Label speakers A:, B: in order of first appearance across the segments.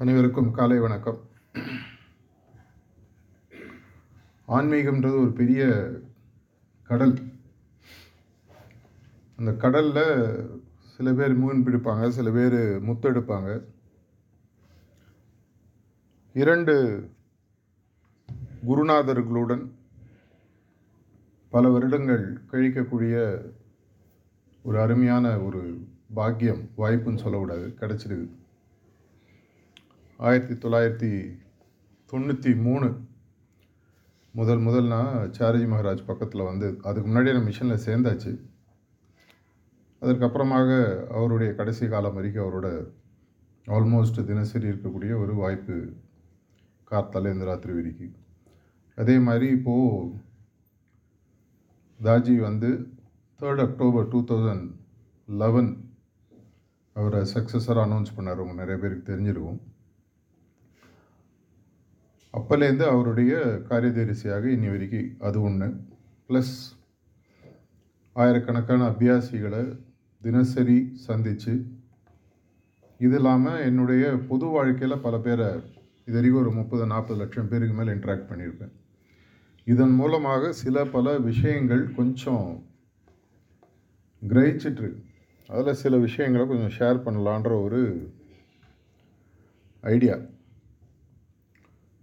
A: அனைவருக்கும் காலை வணக்கம். ஆன்மீகம்ன்றது ஒரு பெரிய கடல். அந்த கடலில் சில பேர் மீன் பிடிப்பாங்க சில பேர் முத்தெடுப்பாங்க. இரண்டு குருநாதர்களுடன் பல வருடங்கள் கழிக்கக்கூடிய ஒரு அருமையான ஒரு பாக்கியம் வாய்ப்புன்னு சொல்லக்கூடாது கிடச்சிருக்கு ஆயிரத்தி தொள்ளாயிரத்தி தொண்ணூற்றி மூணு முதல் முதல் நான் சாரஜி மகாராஜ் பக்கத்தில் வந்து அதுக்கு முன்னாடியே நான் மிஷனில் சேர்ந்தாச்சு. அதற்கப்புறமாக அவருடைய கடைசி காலம் வரைக்கும் அவரோட ஆல்மோஸ்ட் தினசரி இருக்கக்கூடிய ஒரு வாய்ப்பு கார்த்தால இந்த ராத்திரி வரைக்கும். அதே மாதிரி இப்போது தாஜி வந்து third October two thousand eleven அவரை சக்ஸஸராக அனௌன்ஸ் பண்ணார். உங்க நிறைய பேருக்கு தெரிஞ்சிருக்கும். அப்போலேருந்து அவருடைய காரியதரிசியாக இன்னி வரைக்கும் அது ஒன்று ப்ளஸ் ஆயிரக்கணக்கான அபியாசிகளை தினசரி சந்தித்து இது இல்லாமல் என்னுடைய பொது வாழ்க்கையில் பல பேரை இது வரைக்கும் ஒரு முப்பது நாற்பது லட்சம் பேருக்கு மேலே இன்ட்ராக்ட் பண்ணியிருப்பேன் இதன் மூலமாக சில பல விஷயங்கள் கொஞ்சம் கிரகிச்சிட்ருக்கு. அதில் சில விஷயங்களை கொஞ்சம் ஷேர் பண்ணலான்ற ஒரு ஐடியா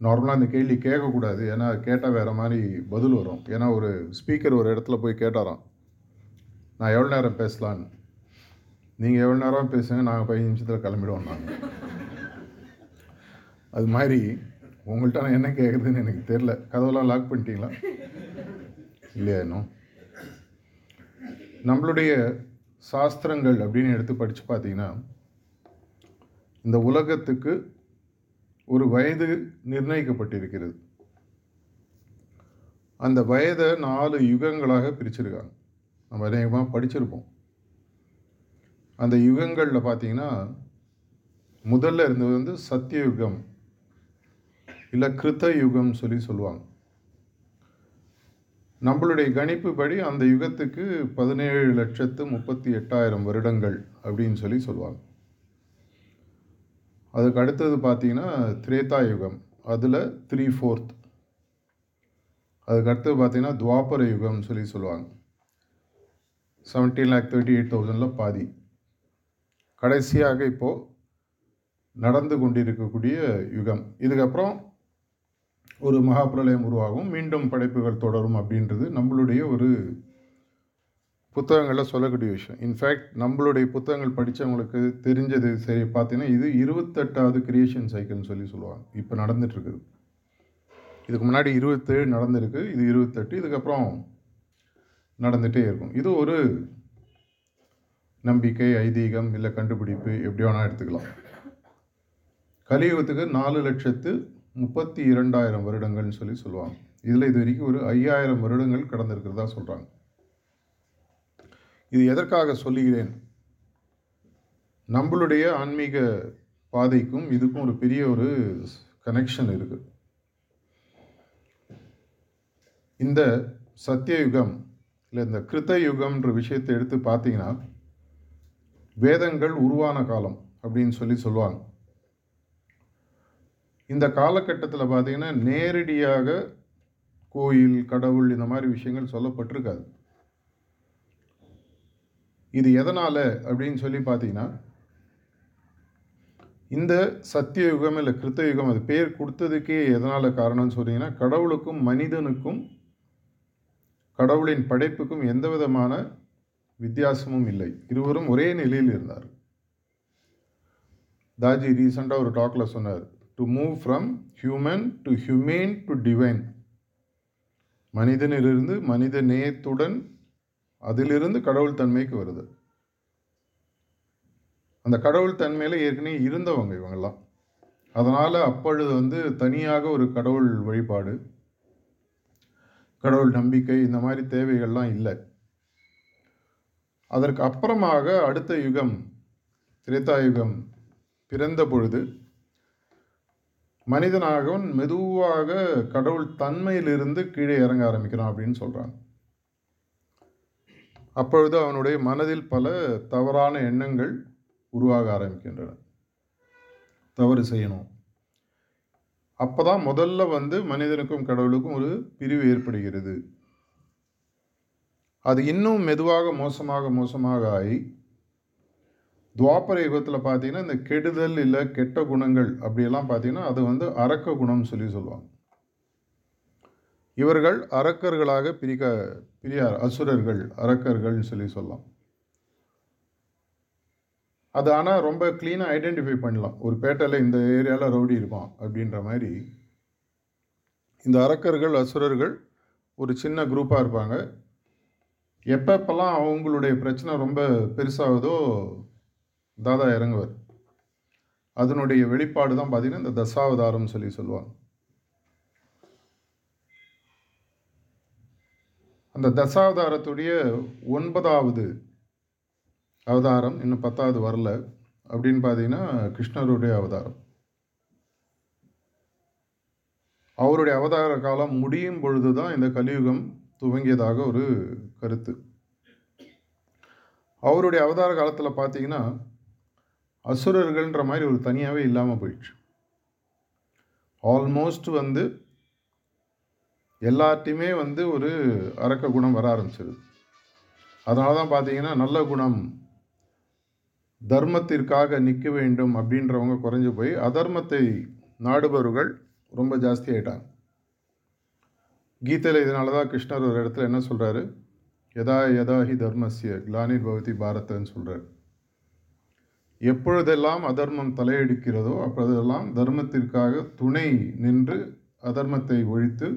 A: நார்மலாக அந்த கேள்வி கேட்கக்கூடாது. ஏன்னா கேட்டால் வேறு மாதிரி பதில் வரும். ஏன்னா ஒரு ஸ்பீக்கர் ஒரு இடத்துல போய் கேட்டாராம் நான் எவ்வளோ நேரம் பேசலான்னு? நீங்கள் எவ்வளோ நேரம் பேசுங்க நாங்கள் பதினஞ்சு நிமிஷத்தில் கிளம்பிடுவோம் நாங்கள் அது மாதிரி உங்கள்கிட்ட நான் என்ன கேட்குறதுன்னு எனக்கு தெரில கதவெல்லாம் லாக் பண்ணிட்டீங்களா? இல்லையா இன்னும்? நம்மளுடைய சாஸ்திரங்கள் அப்படின்னு எடுத்து படித்து பார்த்தீங்கன்னா இந்த உலகத்துக்கு ஒரு வயது நிர்ணயிக்கப்பட்டிருக்கிறது. அந்த வயதை நாலு யுகங்களாக பிரிச்சிருக்காங்க. நம்ம அநேகமாக படிச்சிருப்போம். அந்த யுகங்களில் பார்த்தீங்கன்னா முதல்ல இருந்தது வந்து சத்தியயுகம் இல்லை கிருத்த யுகம் சொல்லி சொல்லுவாங்க. நம்மளுடைய கணிப்புப்படி அந்த யுகத்துக்கு பதினேழு லட்சத்து முப்பத்தி எட்டாயிரம் வருடங்கள் அப்படின்னு சொல்லி சொல்லுவாங்க. அதுக்கு அடுத்தது பார்த்தீங்கன்னா திரேதா யுகம் அதில் த்ரீ ஃபோர்த் அதுக்கு அடுத்தது பார்த்தீங்கன்னா துவாபர யுகம்னு சொல்லி சொல்லுவாங்க. செவன்டீன் லேக் தேர்ட்டி எயிட் தௌசண்டில் பாதி. கடைசியாக இப்போது நடந்து கொண்டிருக்கக்கூடிய யுகம். இதுக்கப்புறம் ஒரு மகாபிரளயம் உருவாகும். மீண்டும் படைப்புகள் தொடரும் அப்படின்றது நம்மளுடைய ஒரு புத்தகங்களில் சொல்லக்கூடிய விஷயம். இன்ஃபேக்ட் நம்மளுடைய புத்தகங்கள் படித்தவங்களுக்கு தெரிஞ்சது சரி பார்த்தீங்கன்னா இது இருபத்தெட்டாவது கிரியேஷன் சைக்கிள்னு சொல்லி சொல்லுவாங்க. இப்போ நடந்துட்டுருக்குது. இதுக்கு முன்னாடி இருபத்தேழு நடந்திருக்கு இது இருபத்தெட்டு இதுக்கப்புறம் நடந்துகிட்டே இருக்கும். இது ஒரு நம்பிக்கை ஐதீகம் இல்லை கண்டுபிடிப்பு எப்படி வேணால் எடுத்துக்கலாம். கலியுகத்துக்கு நாலு லட்சத்து முப்பத்தி இரண்டாயிரம் வருடங்கள்னு சொல்லி சொல்லுவாங்க. இதில் இது வரைக்கும் ஒரு ஐயாயிரம் வருடங்கள் கடந்திருக்கிறதா சொல்கிறாங்க இது எதற்காக சொல்லுகிறேன்? நம்மளுடைய ஆன்மீக பாதைக்கும் இதுக்கும் ஒரு பெரிய ஒரு கனெக்ஷன் இருக்குது இந்த சத்தியயுகம் இல்லை இந்த கிருத்த யுகம்ன்ற விஷயத்தை எடுத்து பார்த்தீங்கன்னா வேதங்கள் உருவான காலம் அப்படின்னு சொல்லி சொல்லுவாங்க. இந்த காலகட்டத்தில் பார்த்தீங்கன்னா நேரடியாக கோயில் கடவுள் இந்த மாதிரி விஷயங்கள் சொல்லப்பட்டிருக்காது. இது எதனால் அப்படின்னு சொல்லி பார்த்தீங்கன்னா இந்த சத்திய யுகம் இல்லை கிருத்த யுகம் அது பேர் கொடுத்ததுக்கே எதனால் காரணம்னு சொன்னீங்கன்னா கடவுளுக்கும் மனிதனுக்கும் கடவுளின் படைப்புக்கும் எந்த விதமான வித்தியாசமும் இல்லை. இருவரும் ஒரே நிலையில் இருந்தார் தாஜி ரீசெண்டாக ஒரு டாக்கில் சொன்னார் to move from human to humane to divine மனிதனிலிருந்து மனித நேயத்துடன் அதிலிருந்து கடவுள் தன்மைக்கு வருது. அந்த கடவுள் தன்மையில் ஏற்கனவே இருந்தவங்க இவங்கெல்லாம். அதனால் அப்பொழுது வந்து தனியாக ஒரு கடவுள் வழிபாடு கடவுள் நம்பிக்கை இந்த மாதிரி தேவைகள்லாம் இல்லை. அதற்கு அப்புறமாக அடுத்த யுகம் திரேதா யுகம் பிறந்த பொழுது மனிதனாகவும் மெதுவாக கடவுள் தன்மையிலிருந்து கீழே இறங்க ஆரம்பிக்கிறான் அப்படின்னு சொல்கிறாங்க அப்பொழுது அவனுடைய மனதில் பல தவறான எண்ணங்கள் உருவாக ஆரம்பிக்கின்றன. தவறு செய்யணும். அப்போ தான் முதல்ல வந்து மனிதனுக்கும் கடவுளுக்கும் ஒரு பிரிவு ஏற்படுகிறது. அது இன்னும் மெதுவாக மோசமாக மோசமாக ஆகி துவாபர யுகத்தில் பார்த்தீங்கன்னா இந்த கெடுதல் இல்லை கெட்ட குணங்கள் அப்படியெல்லாம் பார்த்தீங்கன்னா அது வந்து அரக்க குணம்னு சொல்லி சொல்லுவாங்க. இவர்கள் அரக்கர்களாக பிரிக்க பிரியார் அசுரர்கள் அரக்கர்கள்னு சொல்லி சொல்லலாம். அது ஆனால் ரொம்ப க்ளீனாக ஐடென்டிஃபை பண்ணலாம். ஒரு பேட்டையில் இந்த ஏரியாவில் ரவுடி இருப்பான் அப்படின்ற மாதிரி. இந்த அரக்கர்கள் அசுரர்கள் ஒரு சின்ன குரூப்பாக இருப்பாங்க. எப்பப்பெல்லாம் அவங்களுடைய பிரச்சனை ரொம்ப பெருசாகுதோ தாதா இறங்குவார். அதனுடைய வெளிப்பாடு தான் பார்த்திங்கன்னா இந்த தசாவதாரம்னு சொல்லி சொல்லுவாங்க. அந்த தசாவதாரத்துடைய ஒன்பதாவது அவதாரம் இன்னும் பத்தாவது வரல அப்படின்னு பார்த்தீங்கன்னா கிருஷ்ணருடைய அவதாரம். அவருடைய அவதார காலம் முடியும் பொழுது தான் இந்த கலியுகம் துவங்கியதாக ஒரு கருத்து. அவருடைய அவதார காலத்தில் பார்த்தீங்கன்னா அசுரர்கள்ன்ற மாதிரி ஒரு தனியாகவே இல்லாமல் போயிடுச்சு. ஆல்மோஸ்ட் வந்து எல்லாத்தையுமே வந்து ஒரு அரக்க குணம் வர ஆரம்பிச்சிருது. அதனால தான் பார்த்தீங்கன்னா நல்ல குணம் தர்மத்திற்காக நிற்க வேண்டும் அப்படின்றவங்க குறைஞ்சு போய் அதர்மத்தை நாடுபவர்கள் ரொம்ப ஜாஸ்தி ஆயிட்டாங்க. கீதையில் இதனால தான் கிருஷ்ணர் ஒரு இடத்துல என்ன சொல்கிறாரு எதா எதா ஹி தர்மஸ்ய கிளானிர் பவதி பாரதன்னு சொல்கிறார் எப்பொழுதெல்லாம் அதர்மம் தலையெடுக்கிறதோ அப்பொழுதெல்லாம் தர்மத்திற்காக துணை நின்று அதர்மத்தை ஒழித்து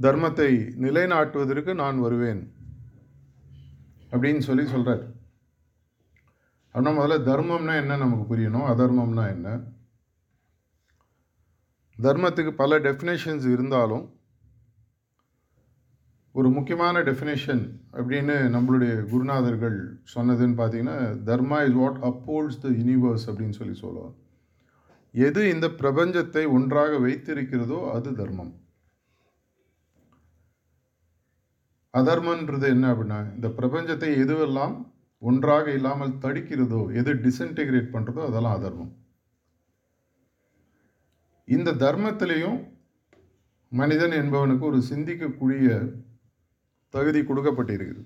A: தர்மத்தை நிலைநாட்டுவதற்கு நான் வருவேன் அப்படின்னு சொல்லி சொல்கிறார் அப்படின்னா முதல்ல தர்மம்னா என்ன நமக்கு புரியணும்? அதர்மம்னா என்ன? தர்மத்துக்கு பல டெஃபினேஷன்ஸ் இருந்தாலும் ஒரு முக்கியமான டெஃபினேஷன் அப்படின்னு நம்மளுடைய குருநாதர்கள் சொன்னதுன்னு பார்த்தீங்கன்னா dharma is what upholds the universe அப்படின்னு சொல்லி சொல்லுவாங்க. எது இந்த பிரபஞ்சத்தை ஒன்றாக வைத்திருக்கிறதோ அது தர்மம். அதர்மன்றது என்ன அப்படின்னா இந்த பிரபஞ்சத்தை எதுவெல்லாம் ஒன்றாக இல்லாமல் தடுக்கிறதோ எது டிஸ்இன்டிகிரேட் பண்ணுறதோ அதெல்லாம் அதர்மம். இந்த தர்மத்திலையும் மனிதன் என்பவனுக்கு ஒரு சிந்திக்கக்கூடிய தகுதி கொடுக்கப்பட்டிருக்குது.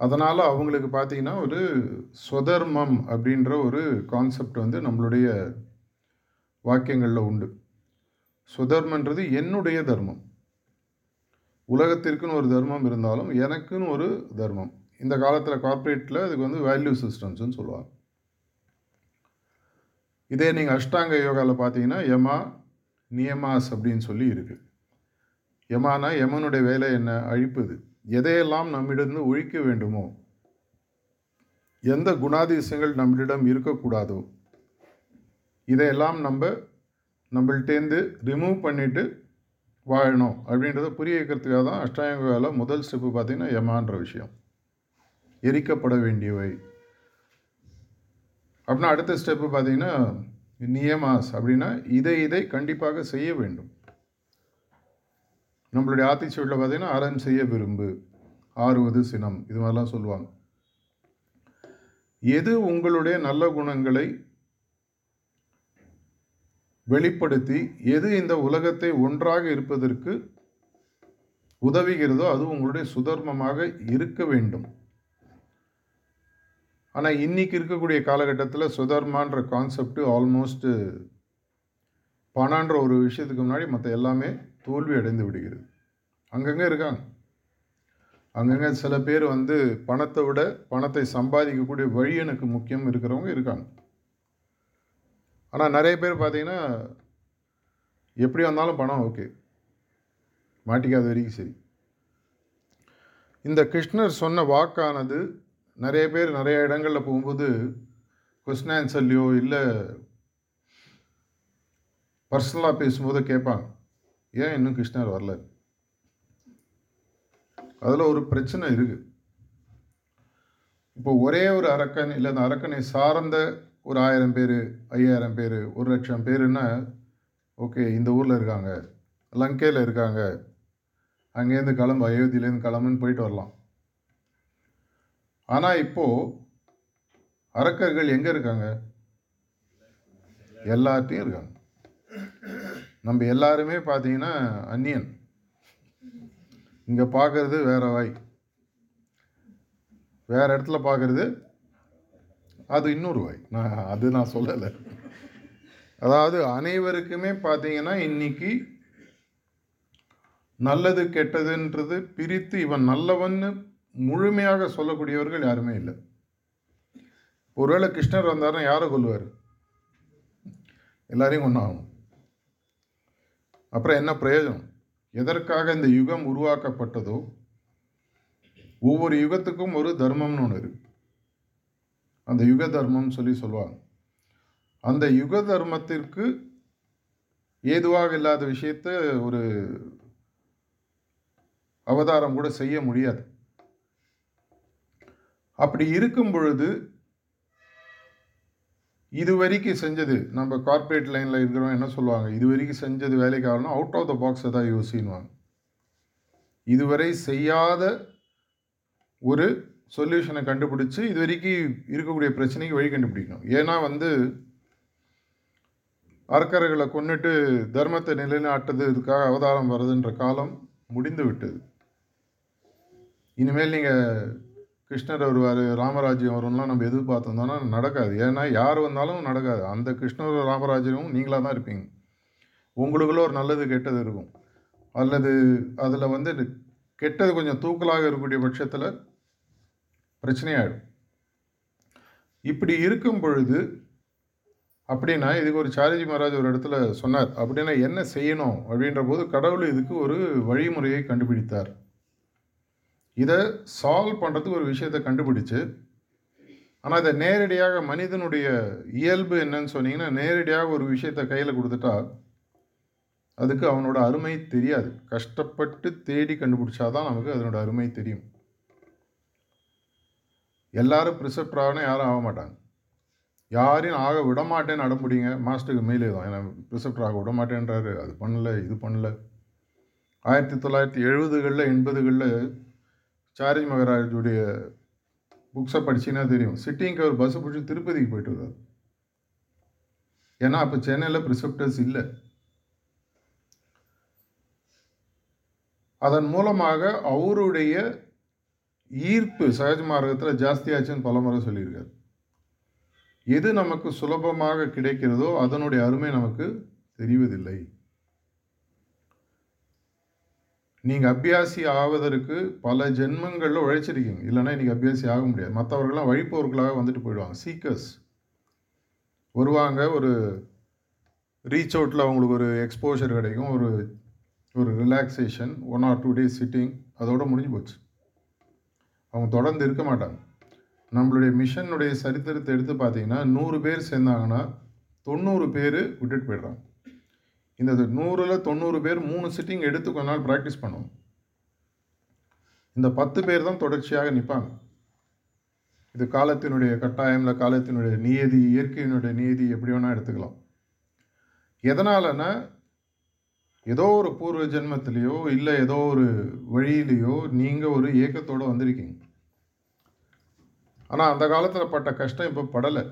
A: அதனால் அவங்களுக்கு பார்த்தீங்கன்னா ஒரு சுதர்மம் அப்படின்ற ஒரு கான்செப்ட் வந்து நம்மளுடைய வாக்கியங்களில் உண்டு. சுதர்மன்றது என்னுடைய தர்மம். உலகத்திற்குன்னு ஒரு தர்மம் இருந்தாலும் எனக்குன்னு ஒரு தர்மம். இந்த காலத்தில் கார்ப்பரேட்டில் அதுக்கு வந்து வேல்யூ சிஸ்டம்ஸ்னு சொல்லுவாங்க. இதே நீங்கள் அஷ்டாங்க யோகாவில் பார்த்தீங்கன்னா யமா நியமாஸ் அப்படின்னு சொல்லி இருக்குது யமானா யமனுடைய வேலை என்ன? அழிப்பது எதையெல்லாம் நம்மிடம் ஒழிக்க வேண்டுமோ எந்த குணாதிசயங்கள் நம்மளிடம் இருக்கக்கூடாதோ இதையெல்லாம் நம்ம நம்மள்டேந்து ரிமூவ் பண்ணிவிட்டு வாழணும் அப்படின்றத புரிய வைக்கிறதுக்காக தான் வேலை முதல் ஸ்டெப்பு பார்த்திங்கன்னா யமான்ற விஷயம். எரிக்கப்பட வேண்டியவை. அப்படின்னா அடுத்த ஸ்டெப்பு பார்த்தீங்கன்னா நியமாஸ் அப்படின்னா இதை இதை கண்டிப்பாக செய்ய வேண்டும். நம்மளுடைய ஆத்திச்சூடில் பார்த்தீங்கன்னா அறம் செய்ய விரும்பு ஆறுவது சினம் இது மாதிரிலாம் சொல்லுவாங்க. எது உங்களுடைய நல்ல குணங்களை வெளிப்படுத்தி எது இந்த உலகத்தை ஒன்றாக இருப்பதற்கு உதவுகிறதோ அது உங்களுடைய சுதர்மமாக இருக்க வேண்டும். ஆனால் இன்றைக்கி இருக்கக்கூடிய காலகட்டத்தில் சுதர்மான்ற கான்செப்ட் ஆல்மோஸ்ட்டு பணன்ற ஒரு விஷயத்துக்கு முன்னாடி மற்ற எல்லாமே தோல்வி அடைந்து விடுகிறது. அங்கங்கே இருக்காங்க. அங்கங்கே சில பேர் வந்து பணத்தை விட பணத்தை சம்பாதிக்கக்கூடிய வழி எனக்கு முக்கியம் இருக்கிறவங்க இருக்காங்க. ஆனால் நிறைய பேர் பார்த்தீங்கன்னா எப்படி வந்தாலும் பணம் ஓகே. மாட்டிக்காத வரைக்கும் சரி. இந்த கிருஷ்ணர் சொன்ன வாக்கானது நிறைய பேர் நிறைய இடங்களில் போகும்போது கொஸ்டின் ஆன்சர்லையோ இல்லை பர்சனலாக பேசும்போது கேட்பாங்க. ஏன் இன்னும் கிருஷ்ணர் வரல? அதில் ஒரு பிரச்சனை இருக்குது இப்போ ஒரே ஒரு அரக்கன் இல்லை அந்த அரக்கனை சார்ந்த ஒரு ஆயிரம் பேர் ஐயாயிரம் பேர் ஒரு லட்சம் பேருன்னா ஓகே இந்த ஊரில் இருக்காங்க. லங்கையில் இருக்காங்க. அங்கேருந்து கிளம்பு அயோத்தியிலேருந்து கிளம்புன்னு போயிட்டு வரலாம். ஆனால் இப்போது அரக்கர்கள் எங்கே இருக்காங்க? எல்லார்ட்டையும் இருக்காங்க. நம்ம எல்லாருமே பார்த்தீங்கன்னா அந்நியன். இங்கே பார்க்குறது வேற வாய். வேறு இடத்துல பார்க்குறது அது இன்னொரு வாய். நான் அது நான் சொல்லலை. அதாவது அனைவருக்குமே பார்த்தீங்கன்னா இன்னைக்கு நல்லது கெட்டதுன்றது பிரித்து இவன் நல்லவன்னு முழுமையாக சொல்லக்கூடியவர்கள் யாருமே இல்லை. ஒருவேளை கிருஷ்ணர் வந்தார்னா யாரை கொல்லுவார்? எல்லாரையும் கொண்டாகணும் அப்புறம் என்ன பிரயோஜனம்? எதற்காக இந்த யுகம் உருவாக்கப்பட்டதோ ஒவ்வொரு யுகத்துக்கும் ஒரு தர்மம்னு ஒன்று இருக்குது அந்த யுக தர்மம் சொல்லி சொல்லுவாங்க. அந்த யுக தர்மத்திற்கு ஏதுவாக இல்லாத விஷயத்த ஒரு அவதாரம் கூட செய்ய முடியாது. அப்படி இருக்கும் பொழுது இது வரைக்கும் செஞ்சது நம்ம கார்ப்பரேட் லைனில் இருக்கிறவங்க என்ன சொல்லுவாங்க? இது வரைக்கும் செஞ்சது வேலைக்கு ஆகணும் அவுட் ஆஃப் த பாக்ஸ் தான் யோசின்னுவாங்க. இதுவரை செய்யாத ஒரு சொல்யூஷனை கண்டுபிடிச்சி இது வரைக்கும் இருக்கக்கூடிய பிரச்சனைக்கு வழி கண்டுபிடிக்கணும். ஏன்னா வந்து அறக்கரைகளை கொண்டுட்டு தர்மத்தை நிலைநாட்டுறதுக்காக அவதாரம் வருதுன்ற காலம் முடிந்து விட்டது. இனிமேல் நீங்கள் கிருஷ்ணர் வருவார் ராமராஜ்யம் வரும்லாம் நம்ம எதிர்பார்த்தோம்னா நடக்காது. ஏன்னா யார் வந்தாலும் நடக்காது. அந்த கிருஷ்ணர் ராமராஜ்யமும் நீங்களாக தான் இருப்பீங்க. உங்களுக்குள்ள ஒரு நல்லது கெட்டது இருக்கும். அல்லது அதில் வந்து கெட்டது கொஞ்சம் தூக்கலாக இருக்கக்கூடிய பட்சத்தில் பிரச்சனையாயிடும். இப்படி இருக்கும் பொழுது அப்படின்னா இதுக்கு ஒரு சாரிஜி மகாராஜ் ஒரு இடத்துல சொன்னார் அப்படின்னா என்ன செய்யணும் அப்படின்ற போது கடவுள் இதுக்கு ஒரு வழிமுறையை கண்டுபிடித்தார். இதை சால்வ் பண்ணுறதுக்கு ஒரு விஷயத்தை கண்டுபிடிச்சு ஆனால் இதை நேரடியாக மனிதனுடைய இயல்பு என்னன்னு சொன்னீங்கன்னா நேரடியாக ஒரு விஷயத்தை கையில் கொடுத்துட்டா அதுக்கு அவனோட அருமை தெரியாது. கஷ்டப்பட்டு தேடி கண்டுபிடிச்சாதான் நமக்கு அதனோட அருமை தெரியும். எல்லாரும் ப்ரிசப்ட் ஆகணும் யாரும் ஆக மாட்டாங்க. யாரையும் ஆக விட மாட்டேன்னு அடம்பிடிங்க. மாஸ்டருக்கு மெயில் தான் ஏன்னா ப்ரிசப்டர் ஆக விட மாட்டேன்றாரு அது பண்ணல இது பண்ணல. ஆயிரத்தி தொள்ளாயிரத்தி எழுபதுகளில் எண்பதுகளில் சாரி மகராஜுடைய புக்ஸை படிச்சிங்கன்னா தெரியும். சிட்டிங்க்கு அவர் பஸ்ஸை பிடிச்சி திருப்பதிக்கு போயிட்டு வருவார் ஏன்னா அப்போ சென்னையில் ப்ரிசெப்டர்ஸ் இல்லை. அதன் மூலமாக அவருடைய ஈர்ப்பு சகஜ மார்க்கத்தில் ஜாஸ்தியாச்சுன்னு பல முறை சொல்லியிருக்காரு. எது நமக்கு சுலபமாக கிடைக்கிறதோ அதனுடைய அருமை நமக்கு தெரிவதில்லை. நீங்கள் அபியாசி ஆவதற்கு பல ஜென்மங்களில் உழைச்சிருக்கீங்க. இல்லைன்னா இன்றைக்கி அபியாசி ஆக முடியாது. மற்றவர்கள்லாம் வழிப்போர்களாக வந்துட்டு போயிடுவாங்க. சீக்கர்ஸ் வருவாங்க ஒரு ரீச் அவுட்டில் அவங்களுக்கு ஒரு எக்ஸ்போஷர் கிடைக்கும். ஒரு ஒரு relaxation one or two days sitting அதோடு முடிஞ்சு போச்சு. அவங்க தொடர்ந்து இருக்க மாட்டாங்க. நம்மளுடைய மிஷனுடைய சரித்திரத்தை எடுத்து பார்த்தீங்கன்னா நூறு பேர் சேர்ந்தாங்கன்னா தொண்ணூறு பேர் விட்டுட்டு போயிடுறாங்க. இந்த நூறில் தொண்ணூறு பேர் மூணு சிட்டிங் எடுத்து கொஞ்ச நாள் ப்ராக்டிஸ் பண்ணுவோம் இந்த பத்து பேர் தான் தொடர்ச்சியாக நிற்பாங்க இது காலத்தினுடைய கட்டாயமில் காலத்தினுடைய நியதி இயற்கையினுடைய நியதி எப்படி வேணால் எடுத்துக்கலாம். எதனாலன்னா ஏதோ ஒரு பூர்வ ஜென்மத்திலேயோ இல்லை ஏதோ ஒரு வழியிலேயோ நீங்கள் ஒரு ஏக்கத்தோடு வந்திருக்கீங்க. ஆனால் அந்த காலத்தில் பட்ட கஷ்டம் இப்போ படலை.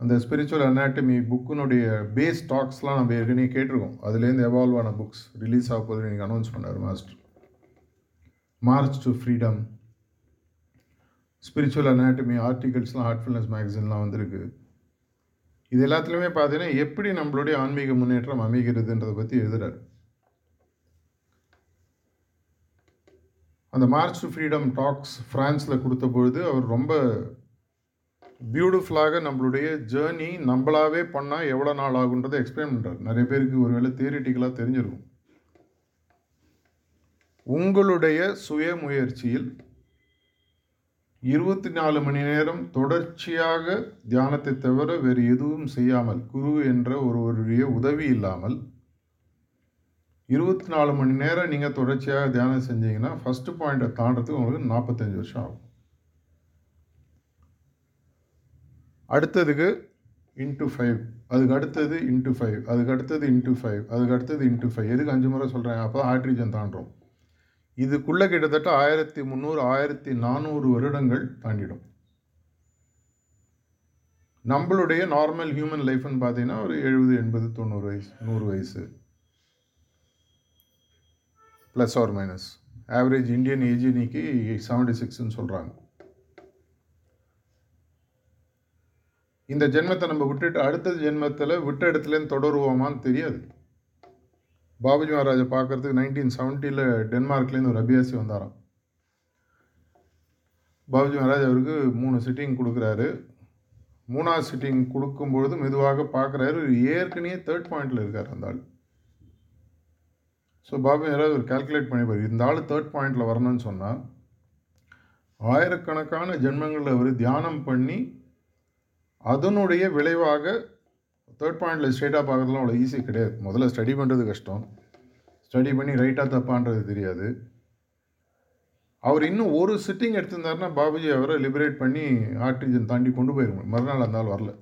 A: அந்த ஸ்பிரிச்சுவல் அனாட்டமி புக்குனுடைய பேஸ் டாக்ஸ்லாம் நம்ம ஏற்கனவே கேட்டிருக்கோம். அதுலேருந்து எவால்வ் ஆன புக்ஸ் ரிலீஸ் ஆக போது நீங்கள் அனௌன்ஸ் பண்ணார் master march to freedom spiritual anatomy ஆர்டிகல்ஸ்லாம் Heartfulness மேக்சின்லாம் வந்திருக்கு. இது எல்லாத்துலேயுமே பார்த்தீங்கன்னா எப்படி நம்மளுடைய ஆன்மீக முன்னேற்றம் அமைகிறதுன்றதை பற்றி எழுதுறாரு. அந்த மார்ச் ஃப்ரீடம் டாக்ஸ் ஃப்ரான்ஸில் கொடுத்த பொழுது அவர் ரொம்ப பியூட்டிஃபுல்லாக நம்மளுடைய ஜேர்னி நம்மளாவே பண்ணால் எவ்வளோ நாள் ஆகுன்றதை எக்ஸ்பிளைன் பண்ணுறாரு நிறைய பேருக்கு ஒருவேளை தியரிட்டிக்கலாக தெரிஞ்சிருக்கும். உங்களுடைய சுய முயற்சியில் இருபத்தி நாலு மணி நேரம் தொடர்ச்சியாக தியானத்தை தவிர வேறு எதுவும் செய்யாமல் குரு என்ற ஒருவருடைய உதவி இல்லாமல் இருபத்தி நாலு மணி நேரம் நீங்கள் தொடர்ச்சியாக தியானம் செஞ்சீங்கன்னா ஃபஸ்ட்டு பாயிண்ட்டை தாண்டறதுக்கு உங்களுக்கு நாற்பத்தஞ்சு வருஷம் ஆகும். அடுத்ததுக்கு இன்ட்டு ஃபைவ் அதுக்கு அடுத்தது இன்ட்டு ஃபைவ் அதுக்கு அடுத்தது இன்ட்டு ஃபைவ் அதுக்கு அடுத்தது இன்ட்டு ஃபைவ் எதுக்கு அஞ்சு முறை சொல்கிறேன் அப்போ தான் ஆட்ரிஜன் தாண்டுறோம். இதுக்குள்ளே கிட்டத்தட்ட ஆயிரத்தி முந்நூறு ஆயிரத்தி நானூறு வருடங்கள் தாண்டிடும். நம்மளுடைய நார்மல் ஹியூமன் லைஃப்னு பார்த்தீங்கன்னா ஒரு எழுபது எண்பது தொண்ணூறு வயசு நூறு வயசு. Plus or minus average Indian age இன்னைக்கு செவன்டி சிக்ஸ்ன்னு சொல்கிறாங்க இந்த ஜென்மத்தை நம்ம விட்டுட்டு அடுத்த ஜென்மத்தில் விட்ட இடத்துலேருந்து தொடருவோமான்னு தெரியாது. பாபுஜி மகாராஜை பார்க்குறதுக்கு நைன்டீன் செவன்ட்டியில் டென்மார்க்லேருந்து ஒரு அபியாசி வந்தாராம். பாபுஜி மகாராஜ் அவருக்கு மூணு சிட்டிங் கொடுக்குறாரு. மூணாவது சிட்டிங் கொடுக்கும்பொழுது மெதுவாக பார்க்குறாரு. ஏற்கனவே தேர்ட் பாயிண்டில் இருக்கார் அந்த ஆள். ஸோ பாபு யாராவது ஒரு கால்குலேட் பண்ணிப்பார் இந்த ஆள் தேர்ட் பாயிண்டில் வரணும்னு சொன்னால் ஆயிரக்கணக்கான ஜென்மங்களில் அவர் தியானம் பண்ணி அதனுடைய விளைவாக தேர்ட் பாயிண்டில் ஸ்ட்ரெயிட்டாக பார்க்குறதுலாம் அவ்வளோ ஈஸி கிடையாது. முதல்ல ஸ்டடி பண்ணுறது கஷ்டம். ஸ்டடி பண்ணி ரைட்டாக தப்பான்றது தெரியாது. அவர் இன்னும் ஒரு சிட்டிங் எடுத்திருந்தாருன்னா பாபுஜி அவரை லிபரேட் பண்ணி ஆக்சிஜன் தாண்டி கொண்டு போயிருங்க மறுநாள் அந்த வரல.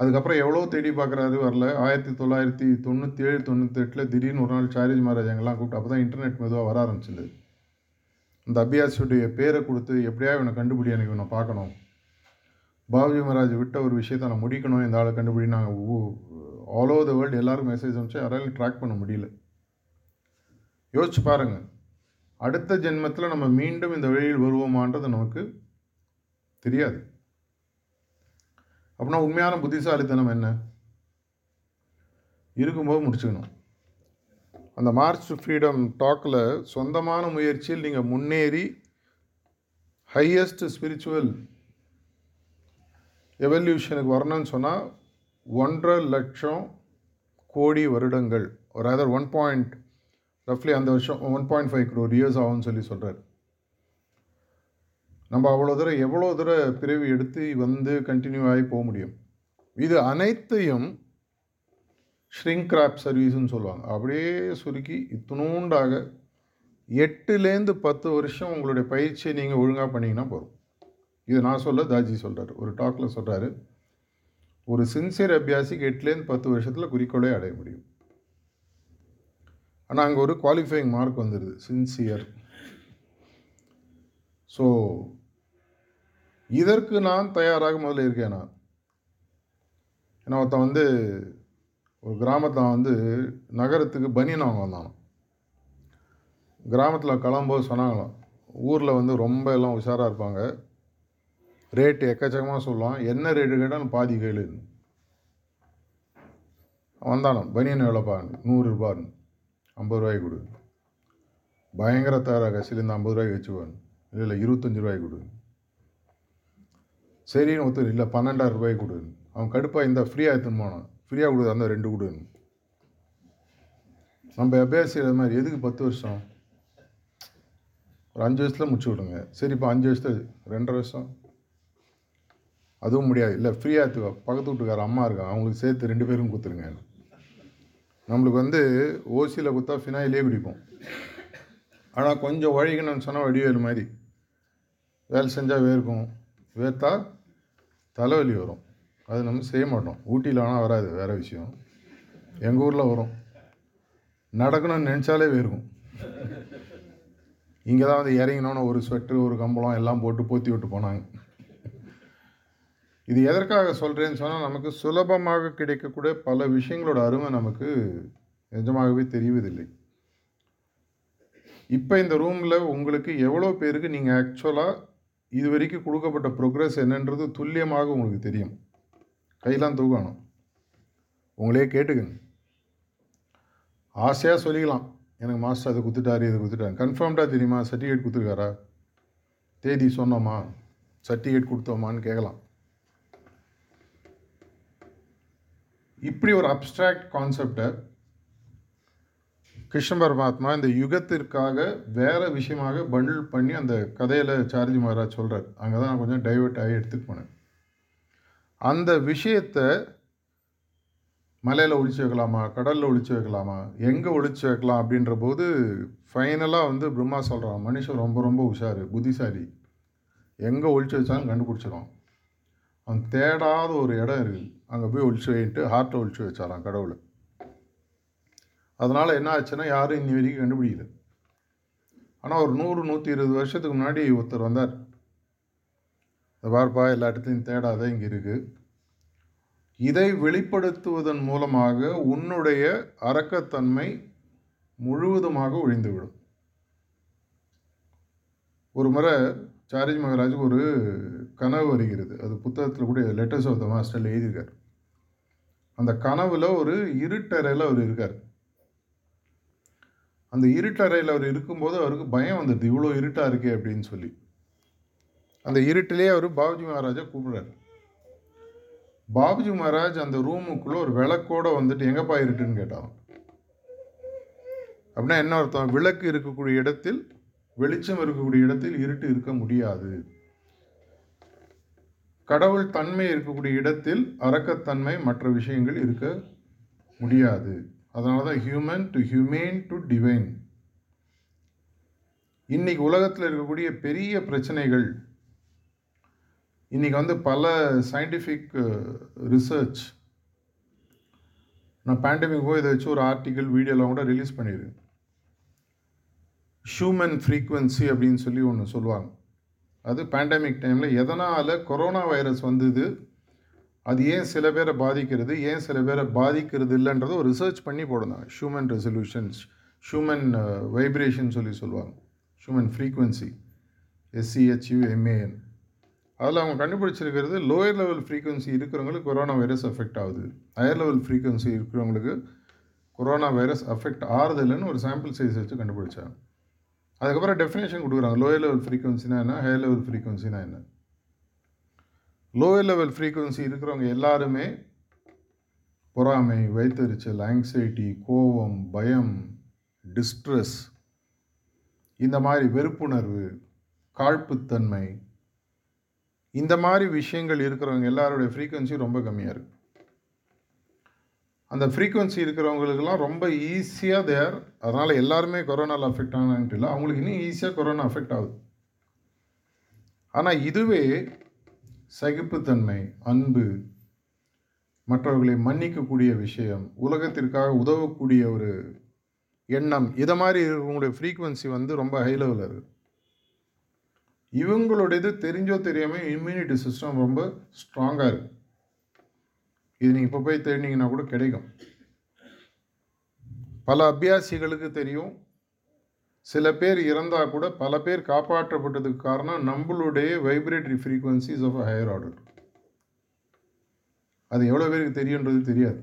A: அதுக்கப்புறம் எவ்வளோ தேடி பார்க்குறாரு வரல. ஆயிரத்தி தொள்ளாயிரத்தி தொண்ணூற்றி ஏழு தொண்ணூற்றி எட்டில் திடீர்னு ஒரு நாள் சாரிஜ் மகாராஜ் எங்கெல்லாம் கூப்பிட்டு அப்போ தான் இன்டர்நெட் மெதுவாக வர ஆரம்பிச்சிது. இந்த அபியாசியுடைய பேரை கொடுத்து எப்படியா இவனை கண்டுபிடி எனக்கு இவனை பார்க்கணும். பாபுஜி மகாராஜ் விட்ட ஒரு விஷயத்தை நான் முடிக்கணும் இந்த ஆளை கண்டுபிடி நாங்கள் ஆல் ஓவர் த வேர்ல்டு எல்லாருக்கும் மெசேஜ் அனுப்பிச்சு யாராலையும் ட்ராக் பண்ண முடியல. யோசிச்சு பாருங்கள் அடுத்த ஜென்மத்தில் நம்ம மீண்டும் இந்த வழியில் வருவோமான்றது நமக்கு தெரியாது. அப்படின்னா உண்மையான புத்திசாலித்தனம் என்ன? இருக்கும்போது முடிச்சுக்கணும். அந்த மார்ச் டு ஃப்ரீடம் டாக்கில் சொந்தமான முயற்சியில் நீங்கள் முன்னேறி ஹையஸ்ட் ஸ்பிரிச்சுவல் எவல்யூஷனுக்கு வரணும்னு சொன்னால் ஒன்றரை லட்சம் கோடி வருடங்கள் ஒரு அதர் ஒன் பாயிண்ட் ரஃப்லி அந்த வருஷம் one point five crore years ஆகும்னு சொல்லி சொல்கிறார் நம்ம அவ்வளோ தூரம் எவ்வளோ தூரம் பிரிவு எடுத்து வந்து கண்டினியூ ஆகி போக முடியும்? இது அனைத்தையும் ஷ்ரிங்க் கிராப் சர்வீஸ்னு சொல்லுவாங்க. அப்படியே சுருக்கி இத்தினூண்டாக எட்டுலேருந்து பத்து வருஷம் உங்களுடைய பயிற்சியை நீங்கள் ஒழுங்காக பண்ணிங்கன்னா போதும். இது நான் சொல்ல தாஜி சொல்கிறார் ஒரு டாக்கில் சொல்கிறாரு ஒரு சின்சியர் அபியாசிக்கு எட்டுலேருந்து பத்து வருஷத்தில் குறிக்கோளே அடைய முடியும். ஆனால் அங்கே ஒரு குவாலிஃபைங் மார்க் வந்துடுது சின்சியர் ஸோ இதற்கு நான் தயாராக முதல்ல இருக்கேன் நான். ஏன்னா ஒருத்தன் வந்து ஒரு கிராமத்தில் வந்து நகரத்துக்கு பனியன் வாங்க வந்தானோ. கிராமத்தில் கிளம்போது சொன்னாங்களாம். ஊரில் வந்து ரொம்ப எல்லாம் உஷாராக இருப்பாங்க. ரேட்டு எக்கச்சக்கமாக சொல்லுவான் என்ன ரேட்டு கேட்டாலும் பாதி கேளு. வந்தானோ பனியன் எவ்வளோப்பான்னு நூறுரூபான்னு ஐம்பது ரூபாய்க்கு கொடு. பயங்கர தர கசிலேருந்து ஐம்பது ரூபாய்க்கு வச்சுக்குவான் இல்லை இல்லை இருபத்தஞ்சி ரூபாய்க்கு கொடு. சரின்னு ஒருத்தர் இல்லை பன்னெண்டாயிரம் ரூபாய்க்கு கொடு. அவன் கடுப்பாக இந்த ஃப்ரீயாக எடுத்துன்னு போனான். ஃப்ரீயாக கொடுத்து அந்த ரெண்டு கொடுன்னு நம்ம அபியாசிக்கிற மாதிரி எதுக்கு பத்து வருஷம்? ஒரு அஞ்சு வருஷத்தில் முடிச்சு விடுங்க. சரி இப்போ அஞ்சு வருஷத்துல ரெண்டரை வருஷம். அதுவும் முடியாது. இல்லை ஃப்ரீயாக எடுத்துக்கோ பக்கத்து வீட்டுக்கார அம்மா இருக்கான் அவங்களுக்கு சேர்த்து ரெண்டு பேரும் கொடுத்துருங்க. நம்மளுக்கு வந்து ஓசியில் கொடுத்தா ஃபினாயிலே குடிப்போம் ஆனால் கொஞ்சம் வழிகணும்னு சொன்னால் வடிவேல் மாதிரி. வேலை செஞ்சால் வேர்க்கும். வேர்த்தா தலைவலி வரும். அது நம்ம செய்ய மாட்டோம். ஊட்டியில் ஆனால் வராது. வேறு விஷயம். எங்கள் ஊரில் வரும். நடக்கணும்னு நினச்சாலே வேர்க்கும். இங்கே தான் வந்து இறங்கினோன்னு ஒரு ஸ்வெட்ரு ஒரு கம்பளம் எல்லாம் போட்டு போத்தி விட்டு போனாங்க. இது எதற்காக சொல்கிறேன்னு சொன்னால் நமக்கு சுலபமாக கிடைக்கக்கூடிய பல விஷயங்களோட அருமை நமக்கு நிஜமாகவே தெரிவதில்லை. இப்போ இந்த ரூமில் உங்களுக்கு எவ்வளோ பேருக்கு நீங்கள் ஆக்சுவலாக இது வரைக்கும் கொடுக்கப்பட்ட ப்ரோக்ரஸ் என்னன்றது துல்லியமாக உங்களுக்கு தெரியும். கையெல்லாம் தூக்கணும். உங்களே கேட்டுக்கங்க. ஆசையாக சொல்லிக்கலாம். எனக்கு மாஸ்டர் அதை கொடுத்துட்டாரு இதை கொடுத்துட்டாரு. கன்ஃபார்ம்டாக தெரியுமா? சர்டிஃபிகேட் கொடுத்துருக்காரா? தேதி சொன்னோமா? சர்டிஃபிகேட் கொடுத்தோமான்னு கேட்கலாம். இப்படி ஒரு அப்ட்ராக்ட் கான்செப்டை கிருஷ்ண பரமாத்மா இந்த யுகத்திற்காக வேறு விஷயமாக பண்டில் பண்ணி அந்த கதையில் சார்ஜி மகாராஜ் சொல்கிறார் அங்கே தான் நான் கொஞ்சம் டைவெர்ட் ஆகி எடுத்துட்டு போனேன். அந்த விஷயத்தை மலையில் ஒழிச்சு வைக்கலாமா? கடலில் ஒழிச்சு வைக்கலாமா? எங்கே ஒழிச்சு வைக்கலாம் அப்படின்ற போது ஃபைனலாக வந்து பிரம்மா சொல்கிறான் மனுஷன் ரொம்ப ரொம்ப உஷார் புத்திசாலி. எங்கே ஒழிச்சு வச்சாலும் கண்டுபிடிச்சிடும் அவன் தேடாத ஒரு இடம் இருக்குது அங்கே போய் ஒழிச்சு வைன்ட்டு ஹார்ட்டை ஒழிச்சு வச்சாரான் கடவுளை. அதனால் என்ன ஆச்சுன்னா யாரும் இன்னி வரைக்கும் கண்டுபிடிக்கல. ஆனால் ஒரு நூறு நூற்றி இருபது வருஷத்துக்கு முன்னாடி ஒருத்தர் வந்தார். இந்த பார்ப்பா எல்லா இடத்துலையும் தேடாத இங்கே இருக்குது இதை வெளிப்படுத்துவதன் மூலமாக உன்னுடைய அரக்கத்தன்மை முழுவதுமாக ஒழிந்துவிடும். ஒரு முறை சாரிஜ் மகாராஜுக்கு ஒரு கனவு வருகிறது. அது புத்தகத்தில் கூட லெட்டர்ஸ் ஆஃப் த மாஸ்டரில் எழுதியிருக்கார். அந்த கனவில் ஒரு இருட்டறையில் அவர் இருக்கார். அந்த இருட்டறையில் அவர் இருக்கும்போது அவருக்கு பயம் வந்துடுது இவ்வளோ இருட்டாக இருக்கே அப்படின்னு சொல்லி. அந்த இருட்டிலே அவர் பாபுஜி மகாராஜா கூப்பிடுறாரு. பாபுஜி மகாராஜ் அந்த ரூமுக்குள்ளே ஒரு விளக்கோடு வந்துட்டு எங்கப்பா இருட்டுன்னு? கேட்டான் அப்படின்னா என்ன அர்த்தம்? விளக்கு இருக்கக்கூடிய இடத்தில் வெளிச்சம் இருக்கக்கூடிய இடத்தில் இருட்டு இருக்க முடியாது. கடவுள் தன்மை இருக்கக்கூடிய இடத்தில் அரக்கத்தன்மை மற்ற விஷயங்கள் இருக்க முடியாது. அதனால தான் human to humane to divine இன்னைக்கு உலகத்தில் இருக்கக்கூடிய பெரிய பிரச்சனைகள் இன்றைக்கி வந்து பல சயின்டிஃபிக் ரிசர்ச் நான் பேண்டமிக் போய் இதை வச்சு ஒரு ஆர்டிக்கல் வீடியோலாம் கூட ரிலீஸ் பண்ணியிருக்கேன் ஹியூமன் ஃப்ரீக்குவென்சி அப்படின்னு சொல்லி ஒன்று சொல்லுவாங்க. அது பேண்டமிக் டைமில் எதனால் கொரோனா வைரஸ் வந்தது? அது ஏன் சில பேரை பாதிக்கிறது? ஏன் சில பேரை பாதிக்கிறது இல்லைன்றதை ஒரு ரிசர்ச் பண்ணி போடணும். ஹியூமன் ரெசல்யூஷன்ஸ் ஹியூமன் வைப்ரேஷன் சொல்லி சொல்லுவாங்க. ஹியூமன் ஃப்ரீக்குவென்சி எஸ்சிஹெச்யூஎம்ஏஎன் அதில் அவங்க கண்டுபிடிச்சிருக்கிறது லோயர் லெவல் ஃப்ரீக்குவென்சி இருக்கிறவங்களுக்கு கொரோனா வைரஸ் அஃபெக்ட் ஆகுது. ஹையர் லெவல் ஃப்ரீக்குவென்சி இருக்கிறவங்களுக்கு கொரோனா வைரஸ் அஃபெக்ட் ஆறுதில்லைன்னு ஒரு சாம்பிள் சைஸ் வச்சு கண்டுபிடிச்சாங்க. அதுக்கப்புறம் டெஃபினேஷன் கொடுக்குறாங்க. லோயர் லெவல் ஃப்ரீக்குவன்சினா என்ன? ஹையர் லெவல் ஃப்ரீக்குவன்சினா என்ன? லோயர் லெவல் ஃப்ரீக்குவன்சி இருக்கிறவங்க எல்லாருமே பொறாமை வைத்தறிச்சல் ஆங்ஸைட்டி கோபம் பயம் டிஸ்ட்ரெஸ் இந்த மாதிரி வெறுப்புணர்வு காழ்ப்புத்தன்மை இந்த மாதிரி விஷயங்கள் இருக்கிறவங்க எல்லாருடைய ஃப்ரீக்குவன்சி ரொம்ப கம்மியாக இருக்குது அந்த ஃப்ரீக்குவன்சி இருக்கிறவங்களுக்கெல்லாம் ரொம்ப ஈஸியாக தேர் அதனால் எல்லாருமே கொரோனாவில் அஃபெக்ட் ஆனான்ட்டு இல்லை அவங்களுக்கு இன்னும் ஈஸியாக கொரோனா அஃபெக்ட் ஆகுது. ஆனால் இதுவே சகிப்புத்தன்மை அன்பு மற்றவர்களை மன்னிக்கக்கூடிய விஷயம் உலகத்திற்காக உதவக்கூடிய ஒரு எண்ணம் இதை மாதிரி இருக்கவங்களுடைய ஃப்ரீக்குவன்சி வந்து ரொம்ப ஹை லெவலில் இருக்குது இவங்களுடையது தெரிஞ்சோ தெரியாமல் இம்யூனிட்டி சிஸ்டம் ரொம்ப ஸ்ட்ராங்காக இருக்குது இது நீங்கள் இப்போ போய் தேடினீங்கன்னா கூட கிடைக்கும். பல அபியாசிகளுக்கு தெரியும். சில பேர் இறந்தால் கூட பல பேர் காப்பாற்றப்பட்டதுக்கு காரணம் நம்மளுடைய vibratory frequencies of higher order அது எவ்வளோ பேருக்கு தெரியுன்றது தெரியாது.